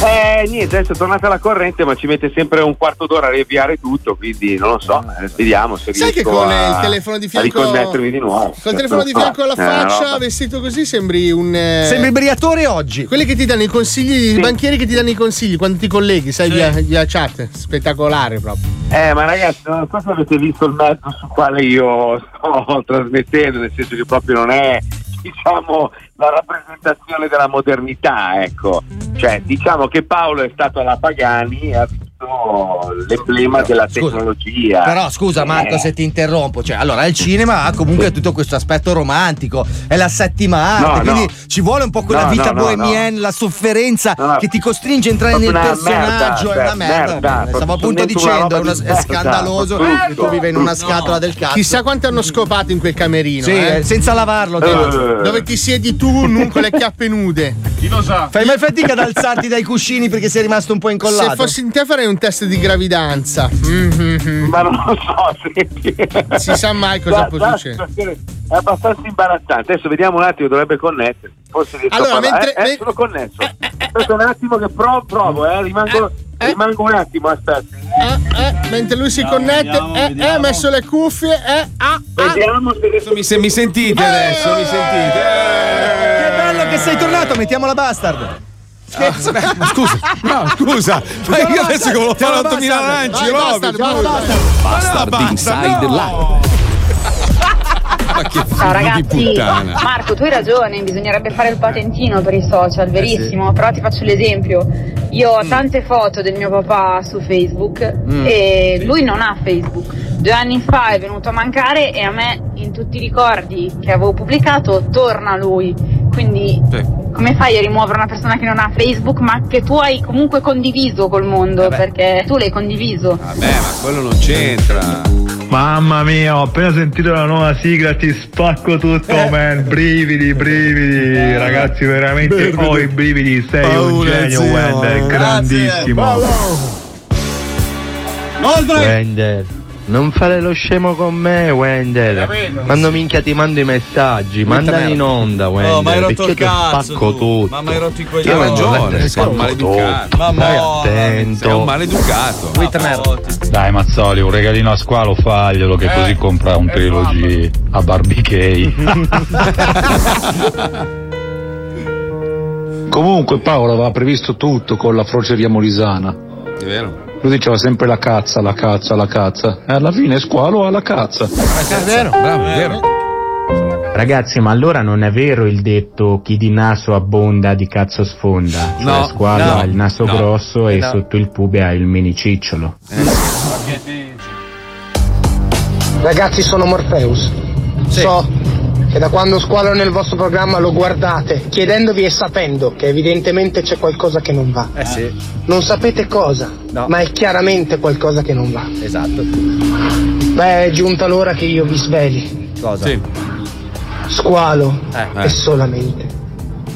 Eh, niente, adesso è tornata la corrente, ma ci mette sempre un quarto d'ora a riavviare tutto, quindi non lo so, eh, vediamo se Sai che riesco con a, il telefono di a fianco riconnettermi di nuovo. Col telefono di fianco alla Eh, faccia, roba. vestito così, sembri un. eh, Sembri briatore oggi. Quelli che ti danno i consigli, i banchieri che ti danno i consigli quando ti colleghi, sai, via, via chat. Spettacolare proprio. Eh, ma ragazzi, non so se avete visto il mezzo sul quale io sto trasmettendo, nel senso che proprio non è, diciamo, la rappresentazione della modernità, ecco. Cioè, diciamo che Paolo è stato alla Pagani e ha visto l'emblema della tecnologia. Però scusa Marco Eh. se ti interrompo, cioè allora il cinema ha comunque tutto questo aspetto romantico, è la settima arte, No, quindi no. ci vuole un po' quella No, vita no, no, bohemienne, la sofferenza No, no. che ti costringe a entrare nel personaggio, merda, è una merda. merda, Stavo appunto dicendo, è, una- è scandaloso che tu vivi in una scatola del cazzo. Chissà quanto hanno scopato in quel camerino. Sì, eh. senza lavarlo. l'altro. Dove ti siedi tu non con le chiappe nude. Chi lo sa? Fai mai fatica ad alzarti dai cuscini perché sei rimasto un po' incollato? Se fossi in te farei un test di gravidanza. Mm-hmm. Ma non lo so, senti. Si sa mai cosa La- può la succedere. È abbastanza imbarazzante. Adesso vediamo un attimo, dovrebbe connettere. Forse riesco Allora, mentre- Eh, eh, sono connesso. Aspetta un attimo che provo, provo eh. Rimango, rimango un attimo, aspetta. Eh, eh, mentre lui si connette, eh, eh, ha messo le cuffie, eh, ah, ah. Vediamo se adesso mi, se mi sentite adesso, mi sentite. Che bello che sei tornato, mettiamo la bastard. Scherzo, beh, ma scusa, no, scusa, ma io adesso che volevo fare 8000 lanci, Robby, bastard, scusa. bastard. Bastard basta, Inside no. Live. Ma che Ciao figlio di ragazzi, puttana. Marco tu hai ragione, bisognerebbe fare il patentino per i social, verissimo, però ti faccio l'esempio, io ho tante foto del mio papà su Facebook Mm. e lui non ha Facebook, due anni fa è venuto a mancare e a me in tutti i ricordi che avevo pubblicato torna lui, quindi come fai a rimuovere una persona che non ha Facebook ma che tu hai comunque condiviso col mondo? Perché tu l'hai condiviso? Vabbè, ma quello non c'entra. Mamma mia, ho appena sentito la nuova sigla, ti spacco tutto, Eh. man. Brividi, brividi, ragazzi, veramente ho i brividi. Sei un Paura, genio, zio. Wender, grandissimo. Wender, non fare lo scemo con me, Wender. Quando minchia ti mando i messaggi, mandali in onda, Wender. Oh, ma hai rotto perché il cazzo. spacco tu. tutto. Ma hai rotto i Io coglioni. ho ragione, sei un maleducato. Ma Stai mo- attento. Sei un maleducato. Dai Mazzoli, un regalino a squalo faglielo che così compra un trilogy a Barbie. Comunque Paolo aveva previsto tutto con la froceria molisana. È vero. Lui diceva sempre la cazza, la cazza, la cazza. E alla fine squalo ha la cazza. È vero, bravo, è vero. Ragazzi, ma allora non è vero il detto chi di naso abbonda di cazzo sfonda? Cioè No, squalo no, ha il naso no. grosso e No. sotto il pube ha il mini cicciolo. Ragazzi, sono Morpheus. So che da quando squalo nel vostro programma lo guardate, chiedendovi e sapendo che evidentemente c'è qualcosa che non va. Eh sì, Non sapete cosa, ma è chiaramente qualcosa che non va. esatto. Beh, è giunta l'ora che io vi sveli. Cosa? Squalo Eh. è solamente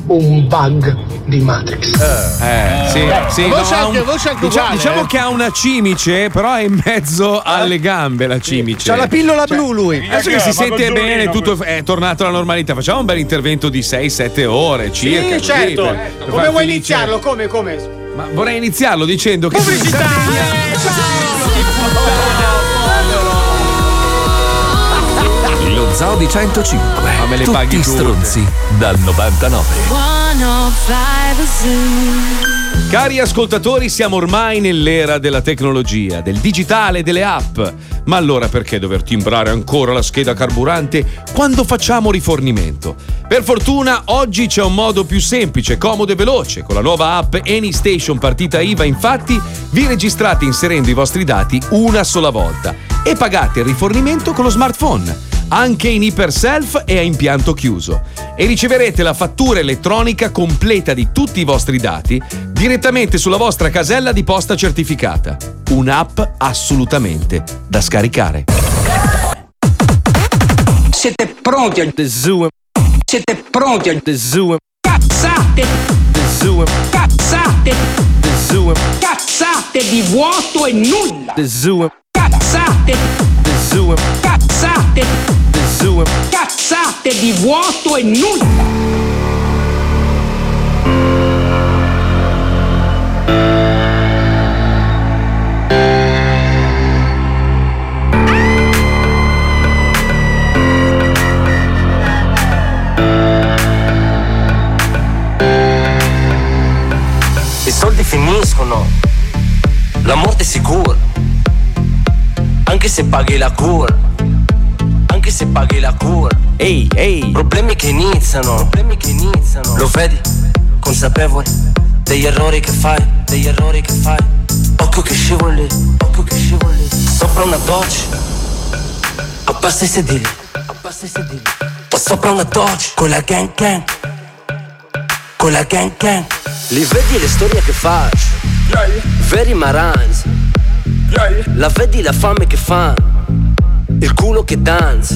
un bug di Matrix. Eh, sì, sì, Voce no, ha anche- un- voce anche diciamo, uguale, diciamo eh. che ha una cimice, però è in mezzo alle gambe la cimice. C'ha la pillola Cioè, blu lui. Adesso che Eh, si sente bene, tutto è tornato alla normalità. Facciamo un bel intervento di 6-7 ore circa. Sì, certo. per- per Come vuoi felice- iniziarlo? Come, come? Ma vorrei iniziarlo dicendo che. Pubblicità! Lo Zoo di 105. Ma me le Tutti paghi tutte. stronzi dal 99. 105 Zoo. Cari ascoltatori, siamo ormai nell'era della tecnologia, del digitale, delle app. Ma allora perché dover timbrare ancora la scheda carburante quando facciamo rifornimento? Per fortuna oggi c'è un modo più semplice, comodo e veloce. Con la nuova app AnyStation partita IVA, infatti, vi registrate inserendo i vostri dati una sola volta e pagate il rifornimento con lo smartphone anche in iperself e a impianto chiuso. E riceverete la fattura elettronica completa di tutti i vostri dati direttamente sulla vostra casella di posta certificata. Un'app assolutamente da scaricare. Siete pronti al Zoom? Siete pronti al Zoom? Cazzate! Zoom! Cazzate! Zoom! Cazzate di vuoto e nulla! Zoom! Cazzate! Zoom! Cazzate! Zoom! Cazzate di vuoto e nulla! I soldi finiscono, la morte è sicura. Anche se paghi la cura, anche se paghi la cura. Ehi, ehi. Problemi che iniziano, problemi che iniziano. Lo vedi, consapevole degli errori che fai, degli errori che fai. Occhio che scivoli, occhio che scivoli. Sopra una doccia, abbassa i sedili, abbassa i sedili. O sopra una doccia, con la gang gang, con la gang gang. Li vedi le storie che faccio, veri maranzi. La vedi la fame che fa, il culo che danza.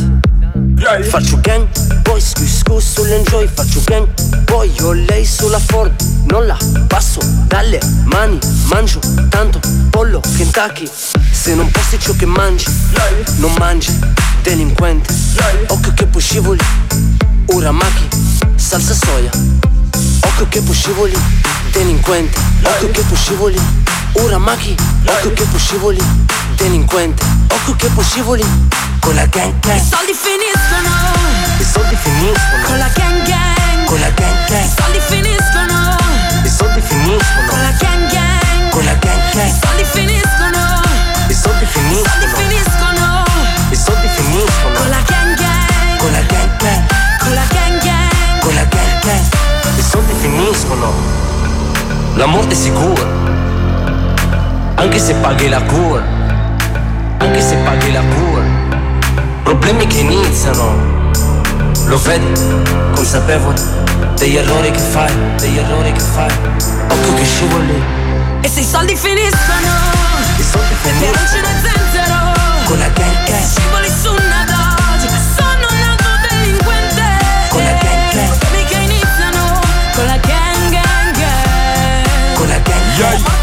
Faccio gang, poi scus scus sull'enjoy Faccio gang, poi io lei sulla Ford. Non la passo dalle mani Mangio tanto pollo Kentucky. Se non posti ciò che mangi Non mangi, delinquente. Occhio che poi scivoli Uramaki, salsa soia. Occhio che poi scivoli Delinquente. Occhio che poi scivoli Uramaki Occhio che poi scivoli Delinquente. Occhio che poi scivoli Con la gang gang. I soldi finiscono. I soldi finiscono. Con la gang gang. Con la gang I gang soldi finiscono. I soldi finiscono. Con la gang gang. Con la gang I gang soldi finiscono. I soldi I soldi finiscono. finiscono. I soldi finiscono. Con la gang gang. Con la gang gang. Con la gang gang. Con la gang gang. I soldi finiscono. La morte è sicura Anche se paghi la cura. Anche se paghi la cura. Problemi che iniziano. Lo vedi, consapevole Degli errori che fai, degli errori che fai. Occhio che scivoli. E se i soldi finiscono I soldi per un finiscono. zenzero. Con la gang e gang scivoli su una Dodge Sono nato delinquente Con la gang gang. Problemi che iniziano con la gang gang. Gang Con la gang La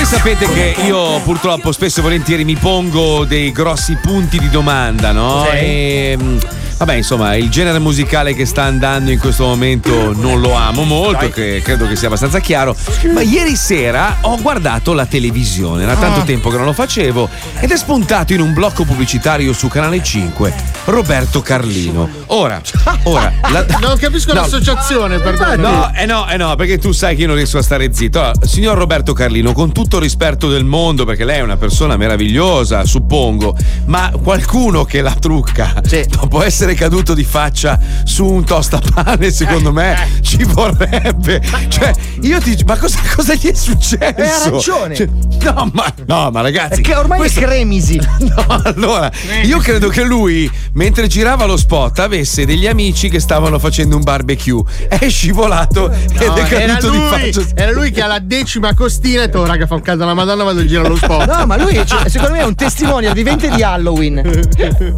voi sapete che io purtroppo spesso e volentieri mi pongo dei grossi punti di domanda, no? Sì. E, mm, vabbè, insomma, il genere musicale che sta andando in questo momento non lo amo molto, che credo che sia abbastanza chiaro. Ma ieri sera ho guardato la televisione, era tanto Ah. tempo che non lo facevo, ed è spuntato in un blocco pubblicitario su Canale 5 Roberto Carlino. Ora, ora, la- Non capisco No. l'associazione, perdono. No, eh no, eh no, perché tu sai che io non riesco a stare zitto. Allora, signor Roberto Carlino, con tutto il rispetto del mondo, perché lei è una persona meravigliosa, suppongo, ma qualcuno che la trucca dopo essere caduto di faccia su un tostapane, secondo me, ci vorrebbe. Cioè, io ti. Ma cosa, cosa gli è successo? Eh, ha ragione. Cioè, no, ma, no, ma ragazzi. È che ormai questo- è cremisi No, allora, io credo che lui, mentre girava lo spot, avesse degli amici che stavano facendo un barbecue. È scivolato ed No, è era, caduto di lui, faccia. era lui che alla decima costina ha detto, "Oh, raga, fa un caldo alla Madonna, vado a girare lo spot. No, ma lui cioè, secondo me è un testimonial vivente di Halloween.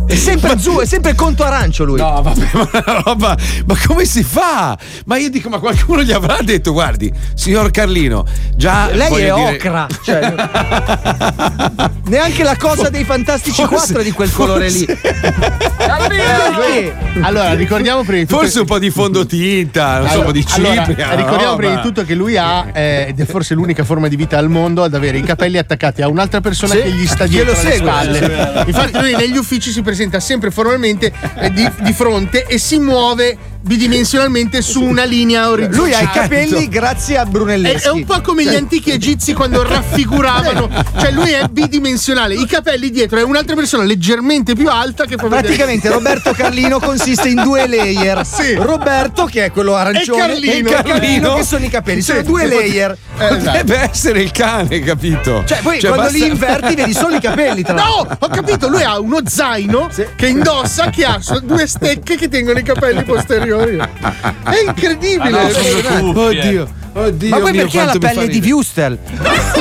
È sempre giù, è sempre conto arancio lui. No, vabbè, ma una roba. Ma come si fa? Ma io dico, ma qualcuno gli avrà detto, guardi, signor Carlino, già. Lei è dire- ocra. Cioè, neanche la cosa dei Fantastici 4 è di quel colore lì. Allora, ricordiamo prima di tutto. Forse un po' di fondotinta, non so, un po' di Allora, cipria. una ricordiamo roba. prima di tutto che lui ha, eh, ed è forse l'unica forma di vita al mondo, ad avere i capelli attaccati a un'altra persona Sì, che gli sta che dietro segue. spalle. Infatti, lui negli uffici si presenta sempre formalmente eh, di, di fronte e si muove bidimensionalmente su una linea orizzontale. Lui ha i capelli grazie a È, Brunelleschi. è un po' come gli antichi egizi quando raffiguravano, cioè lui è bidimensionale, i capelli dietro è un'altra persona leggermente più alta che fa vedere- Praticamente Roberto Carlino consiste in due layer. Sì. Roberto, che è quello arancione, E Carlino. e Carlino, che sono i capelli. Sono Sì. due layer. Potrebbe essere il cane, capito? Cioè, poi quando basta- li inverti vedi solo i capelli. Tra l'altro. No, ho capito, lui ha uno zaino che indossa che ha due stecche che tengono i capelli posteriori. È incredibile. Ah, no, cuffie. Oddio. Oddio Ma poi mio, perché ha la pelle di. Wustel?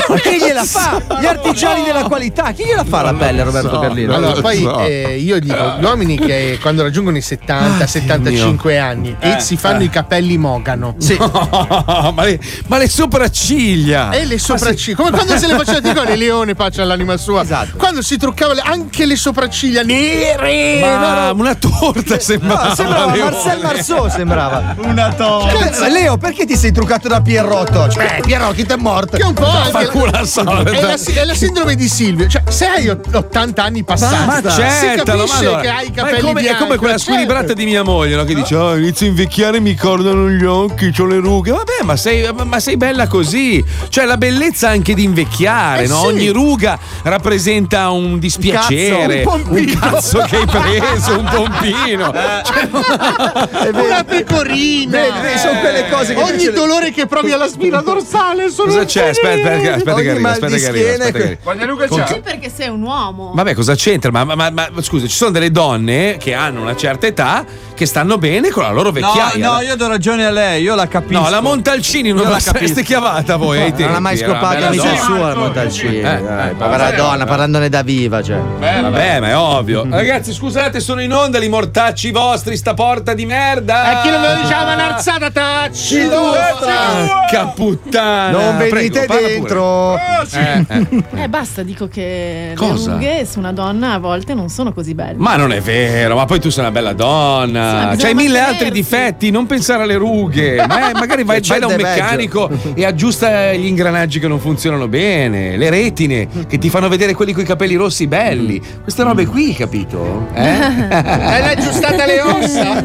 Ma chi gliela fa? Gli artigiani della qualità. Chi gliela fa la pelle, Roberto Carlino? Allora, poi so. eh, io dico, gli uomini che quando raggiungono i 70, 75 anni e Eh, si fanno eh. i capelli mogano. No, ma, le, ma le sopracciglia. E le sopracciglia, come quando se le faceva dico le leone pace all'anima sua. Esatto. Quando si truccava le- anche le sopracciglia nere. Ma no, no. una torta sembrava. No, sembrava. Marcel Marceau sembrava. Una Cioè, Leo, perché ti sei truccato da Pierrotto? Cioè, Pierrotto, chi ti è morto? Che è un po' Fa anche culo al solito. è, la, è la sindrome di Silvio. Cioè, se hai ott- 80 anni passati, Ma si certo, ma allora, che hai i capelli è come, è bianchi. come quella ma certo. squilibrata di mia moglie no? che dice: Oh, inizio a invecchiare, mi cordano gli occhi, ho le rughe. Vabbè, ma sei, ma sei bella così. Cioè, la bellezza anche di invecchiare, Eh no? sì. Ogni ruga rappresenta un dispiacere. cazzo, un pompino. cazzo che hai preso, un pompino. Cioè, Una pecorina. Vedi, vedi, sono quelle cose che Ogni dolore che provi all'aspina dorsale. Sono Cosa c'è? Aspetta, aspetta, aspetta che arriva, aspetta che arriva, aspetta che arriva. Quando Luca Con-. Sì, perché sei un uomo. Vabbè, cosa c'entra? Ma, ma- ma- ma- scusa, ci sono delle donne che hanno una certa età che stanno bene con la loro No, vecchiaia. no, io do ragione a lei, io la capisco. No, la Montalcini non Io la la sareste chiamata voi ai tempi. Non ha mai scopato donna. sua la Montalcini. Eh, dai, eh, povera eh, donna, eh. parlandone da viva, cioè. Vabbè, ma è ovvio. Ragazzi, scusate, sono in onda, li mortacci vostri, sta porta di merda. E chi non me lo diceva un'arzata tacci? Porca puttana. Non venite Prego, dentro. Eh, eh. Eh, basta, dico che Cosa? le rughe su una donna a volte non sono così belle. Ma non è vero, ma poi tu sei una bella donna. Ma bisogna C'hai mille mantenersi. altri difetti, non pensare alle rughe. Ma magari vai, vai da un peggio. meccanico e aggiusta gli ingranaggi che non funzionano bene, le retine che ti fanno vedere quelli con i capelli rossi belli. Queste robe qui, capito? Eh? Hai aggiustata le ossa?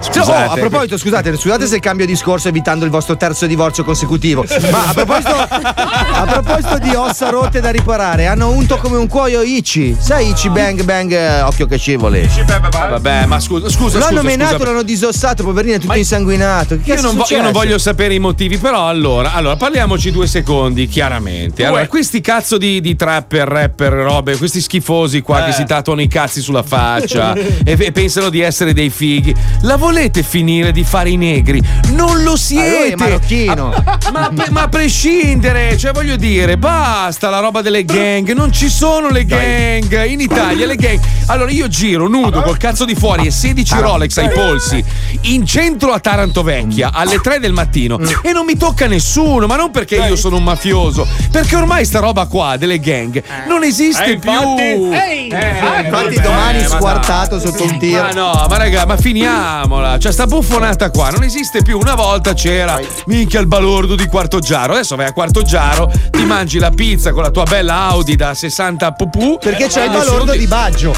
Cioè, oh, a proposito, scusate, scusate se cambio discorso evitando il vostro terzo divorzio consecutivo. Ma a proposito, a proposito di ossa rotte da riparare, hanno unto come un cuoio Ichi. Sai Ichi Bang Bang, eh, occhio che scivoli. Vabbè, ma scusa, scusa, L'hanno scusa, menato, scusa. l'hanno disossato, poverino, è tutto insanguinato. Che Io non, è vo- io non voglio sapere i motivi, però allora, allora parliamoci due secondi, chiaramente. Allora, questi cazzo di, di trapper, rapper, robe, questi schifosi qua che si tatuano i cazzi sulla faccia e, e pensano di essere dei fighi, la volete finire di fare i negri? Non lo siete! è marocchino. A- ma, ma a prescindere, cioè voglio dire, basta la roba delle gang, non ci sono le gang in Italia, le gang. Allora io giro nudo col cazzo di fuori e 16 Rolex ai polsi in centro a Taranto Vecchia alle 3 del mattino e non mi tocca nessuno, ma non perché io sono un mafioso, perché ormai sta roba qua delle gang non esiste Eh, più. infatti. Eh, Infatti eh, domani ma squartato sotto un tiro. Ma no, ma raga, ma finiamola. Cioè, sta buffonata qua non esiste più. Una volta c'era, minchia, il balordo di Quarto Giaro. Adesso vai a Quarto Giaro, ti mangi la pizza con la tua bella Audi da 60 pupù. Perché c'è il balordo ti- di Baggio.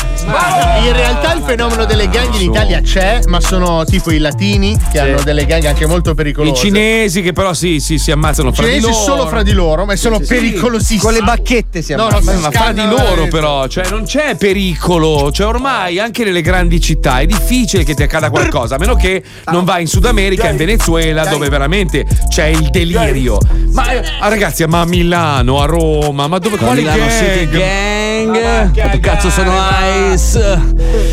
In realtà il fenomeno delle gang in Italia c'è, ma sono tipo i latini che hanno delle gang anche molto I pericolose. cinesi che però sì, sì, si ammazzano fra di cinesi loro. solo fra di loro, ma sono Sì, sì. pericolosissimi. Con le bacchette si No, ammazzano. no, Ma, si ma fra di loro però, cioè non c'è pericolo, cioè ormai anche nelle grandi città è difficile che ti accada qualcosa, a meno che non vai in Sud America, in Venezuela, dove veramente c'è il delirio. Ma eh, ragazzi, ma a Milano, a Roma, ma dove quali Milano City gang? Gang. Che cazzo sono Ice?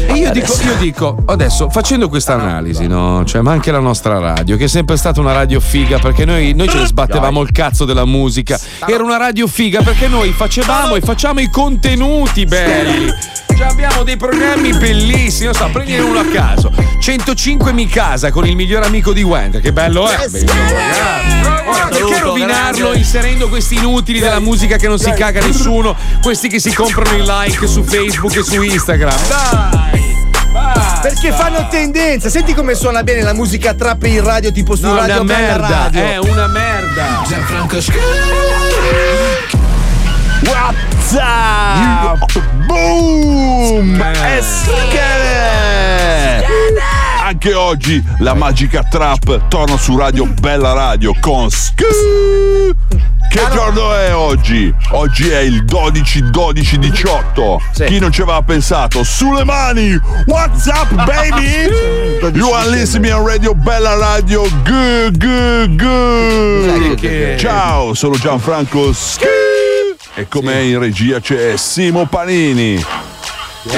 E io dico, io dico, adesso facendo questa analisi, no? Cioè, ma anche la nostra radio, che è sempre stata una radio figa, perché noi, noi ce ne sbattevamo il cazzo della musica. Era una radio figa perché noi facevamo e facciamo i contenuti belli. Cioè, abbiamo dei programmi bellissimi, non so, prendine uno a caso. 105 mi casa con il miglior amico di Wender, che bello è! Bellissimo programma. Ora, perché rovinarlo inserendo questi inutili della musica che non si caga nessuno, questi che si comprano i like su Facebook e su Instagram? Dai! Perché fanno tendenza. Senti come suona bene la musica trap in radio, tipo su No, è radio una merda, radio. è una merda. WhatsApp! Boom! Eschere! Anche oggi la magica trap torna su Radio Bella Radio con Sk. Che giorno è oggi? Oggi è il 12-12-18. Chi non ci aveva pensato? Sulle mani! What's up, baby? You are listening on Radio Bella Radio. Good, good, good. Ciao, sono Gianfranco Sk. E come in regia c'è Simo Panini.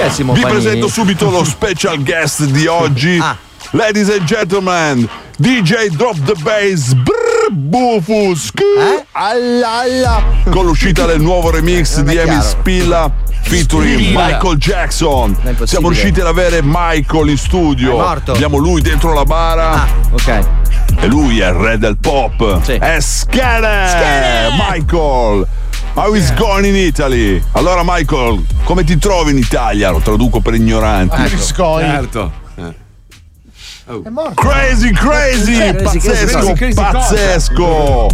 Simo Vi Panini? presento subito lo special guest di oggi. Ah. Ladies and gentlemen, DJ Drop the Bass. Brr, Bufus. Eh? Alla, alla. Con l'uscita del nuovo remix è di Amy. Spilla featuring Spilla. Michael Jackson. Siamo riusciti ad avere Michael in studio. È morto. Abbiamo lui dentro la bara. Ah, ok. E lui è il re del pop. Sì. È! Scare! Michael! How is going in Italy? Allora, Michael, come ti trovi in Italia? Lo traduco per ignoranti. Scoi. Certo. Crazy, crazy! Crazy, crazy, pazzesco, crazy, crazy pazzesco!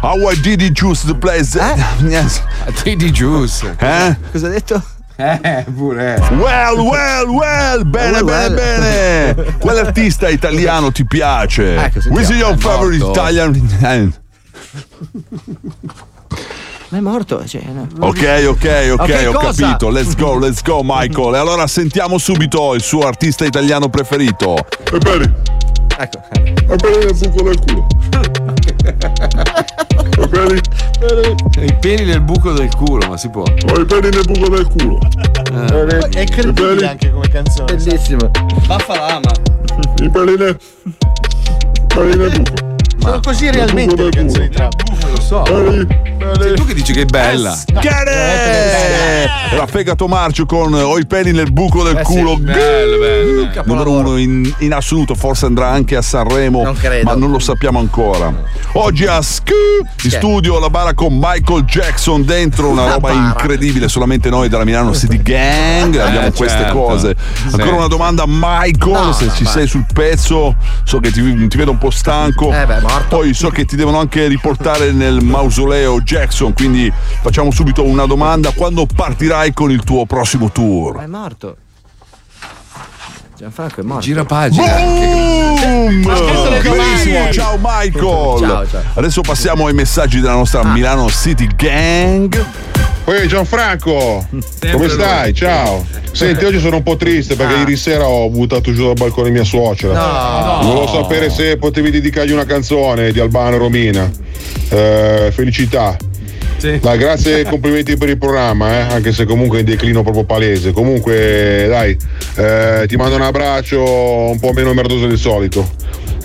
How I did it choose the place? Yes. Di Juice. Eh? Cosa ha detto? Eh, pure. Well, well, well! Bene, Well, bene, well. bene! Quale artista italiano ti piace? Ecco. Which is your È favorite morto. Italian? Ma è morto. Cioè, no. Ok, ok, ok, Ok, ho cosa? capito. Let's go, let's go, Michael. E allora sentiamo subito il suo artista italiano preferito. Ebbene, Ecco. I peli nel buco del culo. I peli. I peli nel buco del culo, ma si può. Ho i peli nel buco del culo. È credibile anche come canzone. Bellissimo. Baffa lama. I peli nel. peli nel buco. Sono così realmente le canzoni trap. Lo so. Sei tu che dici che è bella. Era Fegato Marcio con Ho i peli nel buco del Eh culo. bello, bello, bello. Numero uno in, in assoluto, forse andrà anche a Sanremo, Non credo. ma non lo sappiamo ancora. Oggi a Sk in studio la bara con Michael Jackson dentro, una La roba bara. incredibile, solamente noi della Milano City Gang abbiamo Eh, queste certo. cose. Sì. Ancora una domanda, Michael, No, se no, ci vai. sei sul pezzo, so che ti, ti vedo un po' stanco. Eh beh, morto. Poi so che ti devono anche riportare nel mausoleo Jackson, quindi facciamo subito una domanda. Quando partirai con il tuo prossimo tour? È morto. Gianfranco è morto. Gira pagina. Boom! domande. ciao Michael. Ciao, ciao. Adesso passiamo ai messaggi della nostra Milano City Gang. Poi Gianfranco, come stai? Ciao. Senti, oggi sono un po' triste perché ieri sera ho buttato giù dal balcone mia suocera. No. Volevo sapere se potevi dedicargli una canzone di Albano Romina. Eh, felicità. Dai, grazie e complimenti per il programma, eh, anche se comunque è in declino proprio palese. Comunque, dai, eh, ti mando un abbraccio un po' meno merdoso del solito.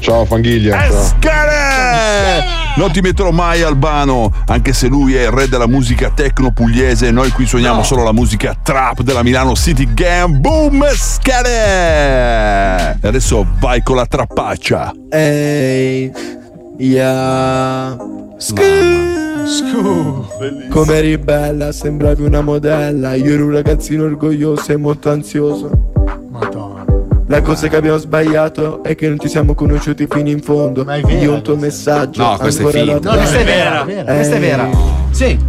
Ciao Fanghiglia. ciao. Scare! Non ti metterò mai Albano, anche se lui è il re della musica tecno pugliese. Noi qui suoniamo solo la musica trap della Milano City Gang. Boom! Scare! E adesso vai con la trappaccia. Ehi, yeah. Come eri bella, sembravi una modella. Io ero un ragazzino orgoglioso e molto ansioso. La cosa che abbiamo sbagliato è che non ci siamo conosciuti fino in fondo. Ma è vero, Io un tuo messaggio. No, questa è finta. No, questa è vera. dare. Questa è vera. Sì.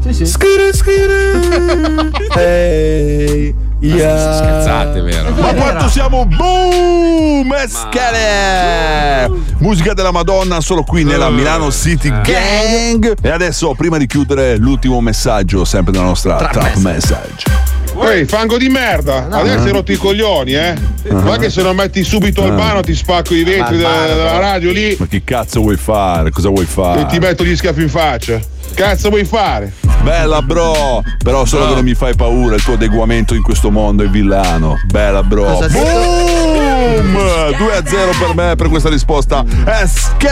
Sì, sì. Skiri, skiri. Ehi, yeah. Scherzate, vero? Ma quanto siamo boom! Scare! Musica della Madonna solo qui nella Milano City Gang. E adesso, prima di chiudere, l'ultimo messaggio, sempre della nostra Trap trap message. Ehi, fango di merda! Adesso hai rotto i coglioni, eh! Ma che se non metti subito Albano ti spacco i vetri della, della radio lì Ma che cazzo vuoi fare? Cosa vuoi fare? e ti metto gli schiaffi in faccia. Cazzo vuoi fare? Bella bro, però solo che non mi fai paura, il tuo adeguamento in questo mondo è villano. Bella bro. Cosa? Boom! 2 a 0 per me per questa risposta. Eschele!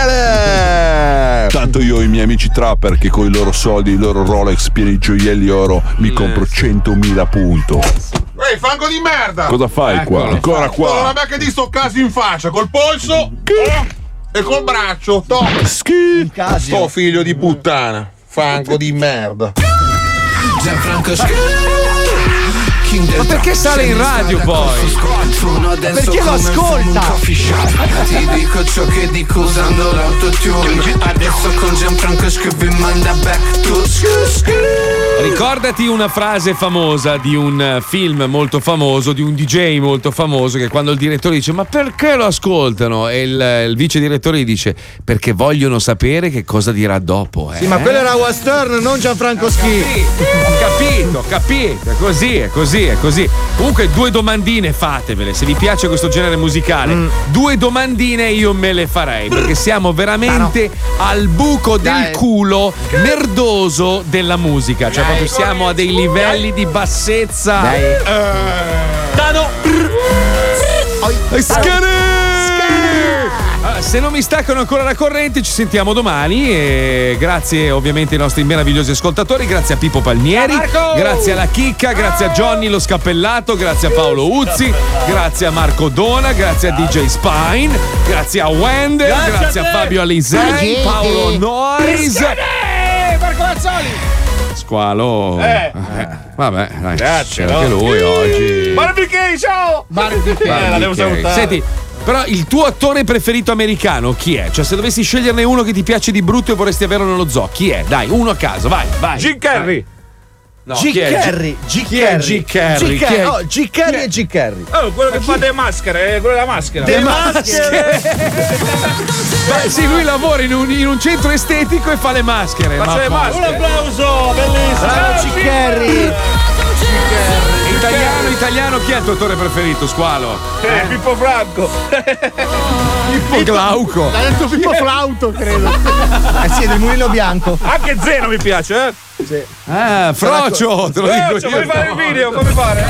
Tanto io ho i miei amici trapper che con i loro soldi, i loro Rolex pieni di gioielli oro mi compro 100.000 punto. Ehi, fango di merda! Cosa fai qua? Ancora Non qua? abbia che di sto caso in faccia, col polso e col braccio. Toc. Sto figlio di puttana. Fango di merda. Gianfranco Ma perché sale in radio poi? Perché lo ascolta? Ti dico ciò che dico usando l'autotune Adesso con Gianfranco che vi manda back to Ricordati una frase famosa di un eh, film molto famoso, di un DJ molto famoso, che quando il direttore dice: Ma perché lo ascoltano? E il, il vice direttore gli dice: Perché vogliono sapere che cosa dirà dopo. Eh? Sì, ma quello era Western, non Gianfranco Schi. Ho capito, ho capito. È così, è così, è così. Comunque, due domandine fatevele. Se vi piace questo genere musicale, Mm. due domandine io me le farei. Perché siamo veramente al buco del Dai. culo merdoso della musica. Cioè, proprio siamo a dei livelli di bassezza. Dai. Eh. Dano. Se non mi staccano ancora la corrente, ci sentiamo domani. E grazie ovviamente ai nostri meravigliosi ascoltatori. Grazie a Pippo Palmieri. Grazie alla Chicca. Grazie a Johnny lo scappellato. Grazie a Paolo Uzzi. Grazie a Marco Dona. Grazie a DJ Spine. Grazie a Wender. Grazie a Grazie a te. Fabio Alisei. Paolo Nois. Eh, Marco Mazzoli. Squalo. Eh. Vabbè, dai. Grazie, c'è anche no? lui oggi. Barbecue, ciao. Barbecue. Eh, la devo salutare. Senti, però il tuo attore preferito americano chi è? Cioè, se dovessi sceglierne uno che ti piace di brutto e vorresti averlo nello zoo, chi è? Dai, uno a caso, vai, vai. Jim Carrey. No, G. Carrey, G. È G. Carrey? G. È? Oh, G. Carrey e G. Carrey. Oh, quello che fa le maschere, eh, quello della maschera. Le maschere. Beh, sì, lui lavora in un, in un centro estetico e fa le maschere. Faccio ma le maschere. Un applauso, bellissimo. Bravo G. Carrey. Italiano, italiano chi è il tuo attore preferito, Squalo? Eh, Pippo Franco. Pippo Glauco. L'ha detto Pippo Flauto, credo. Eh sì, è del mulino bianco. Anche Zeno mi piace, eh? Ah, Frocio, te lo dico Frocio, io. fare il video, fammi fare.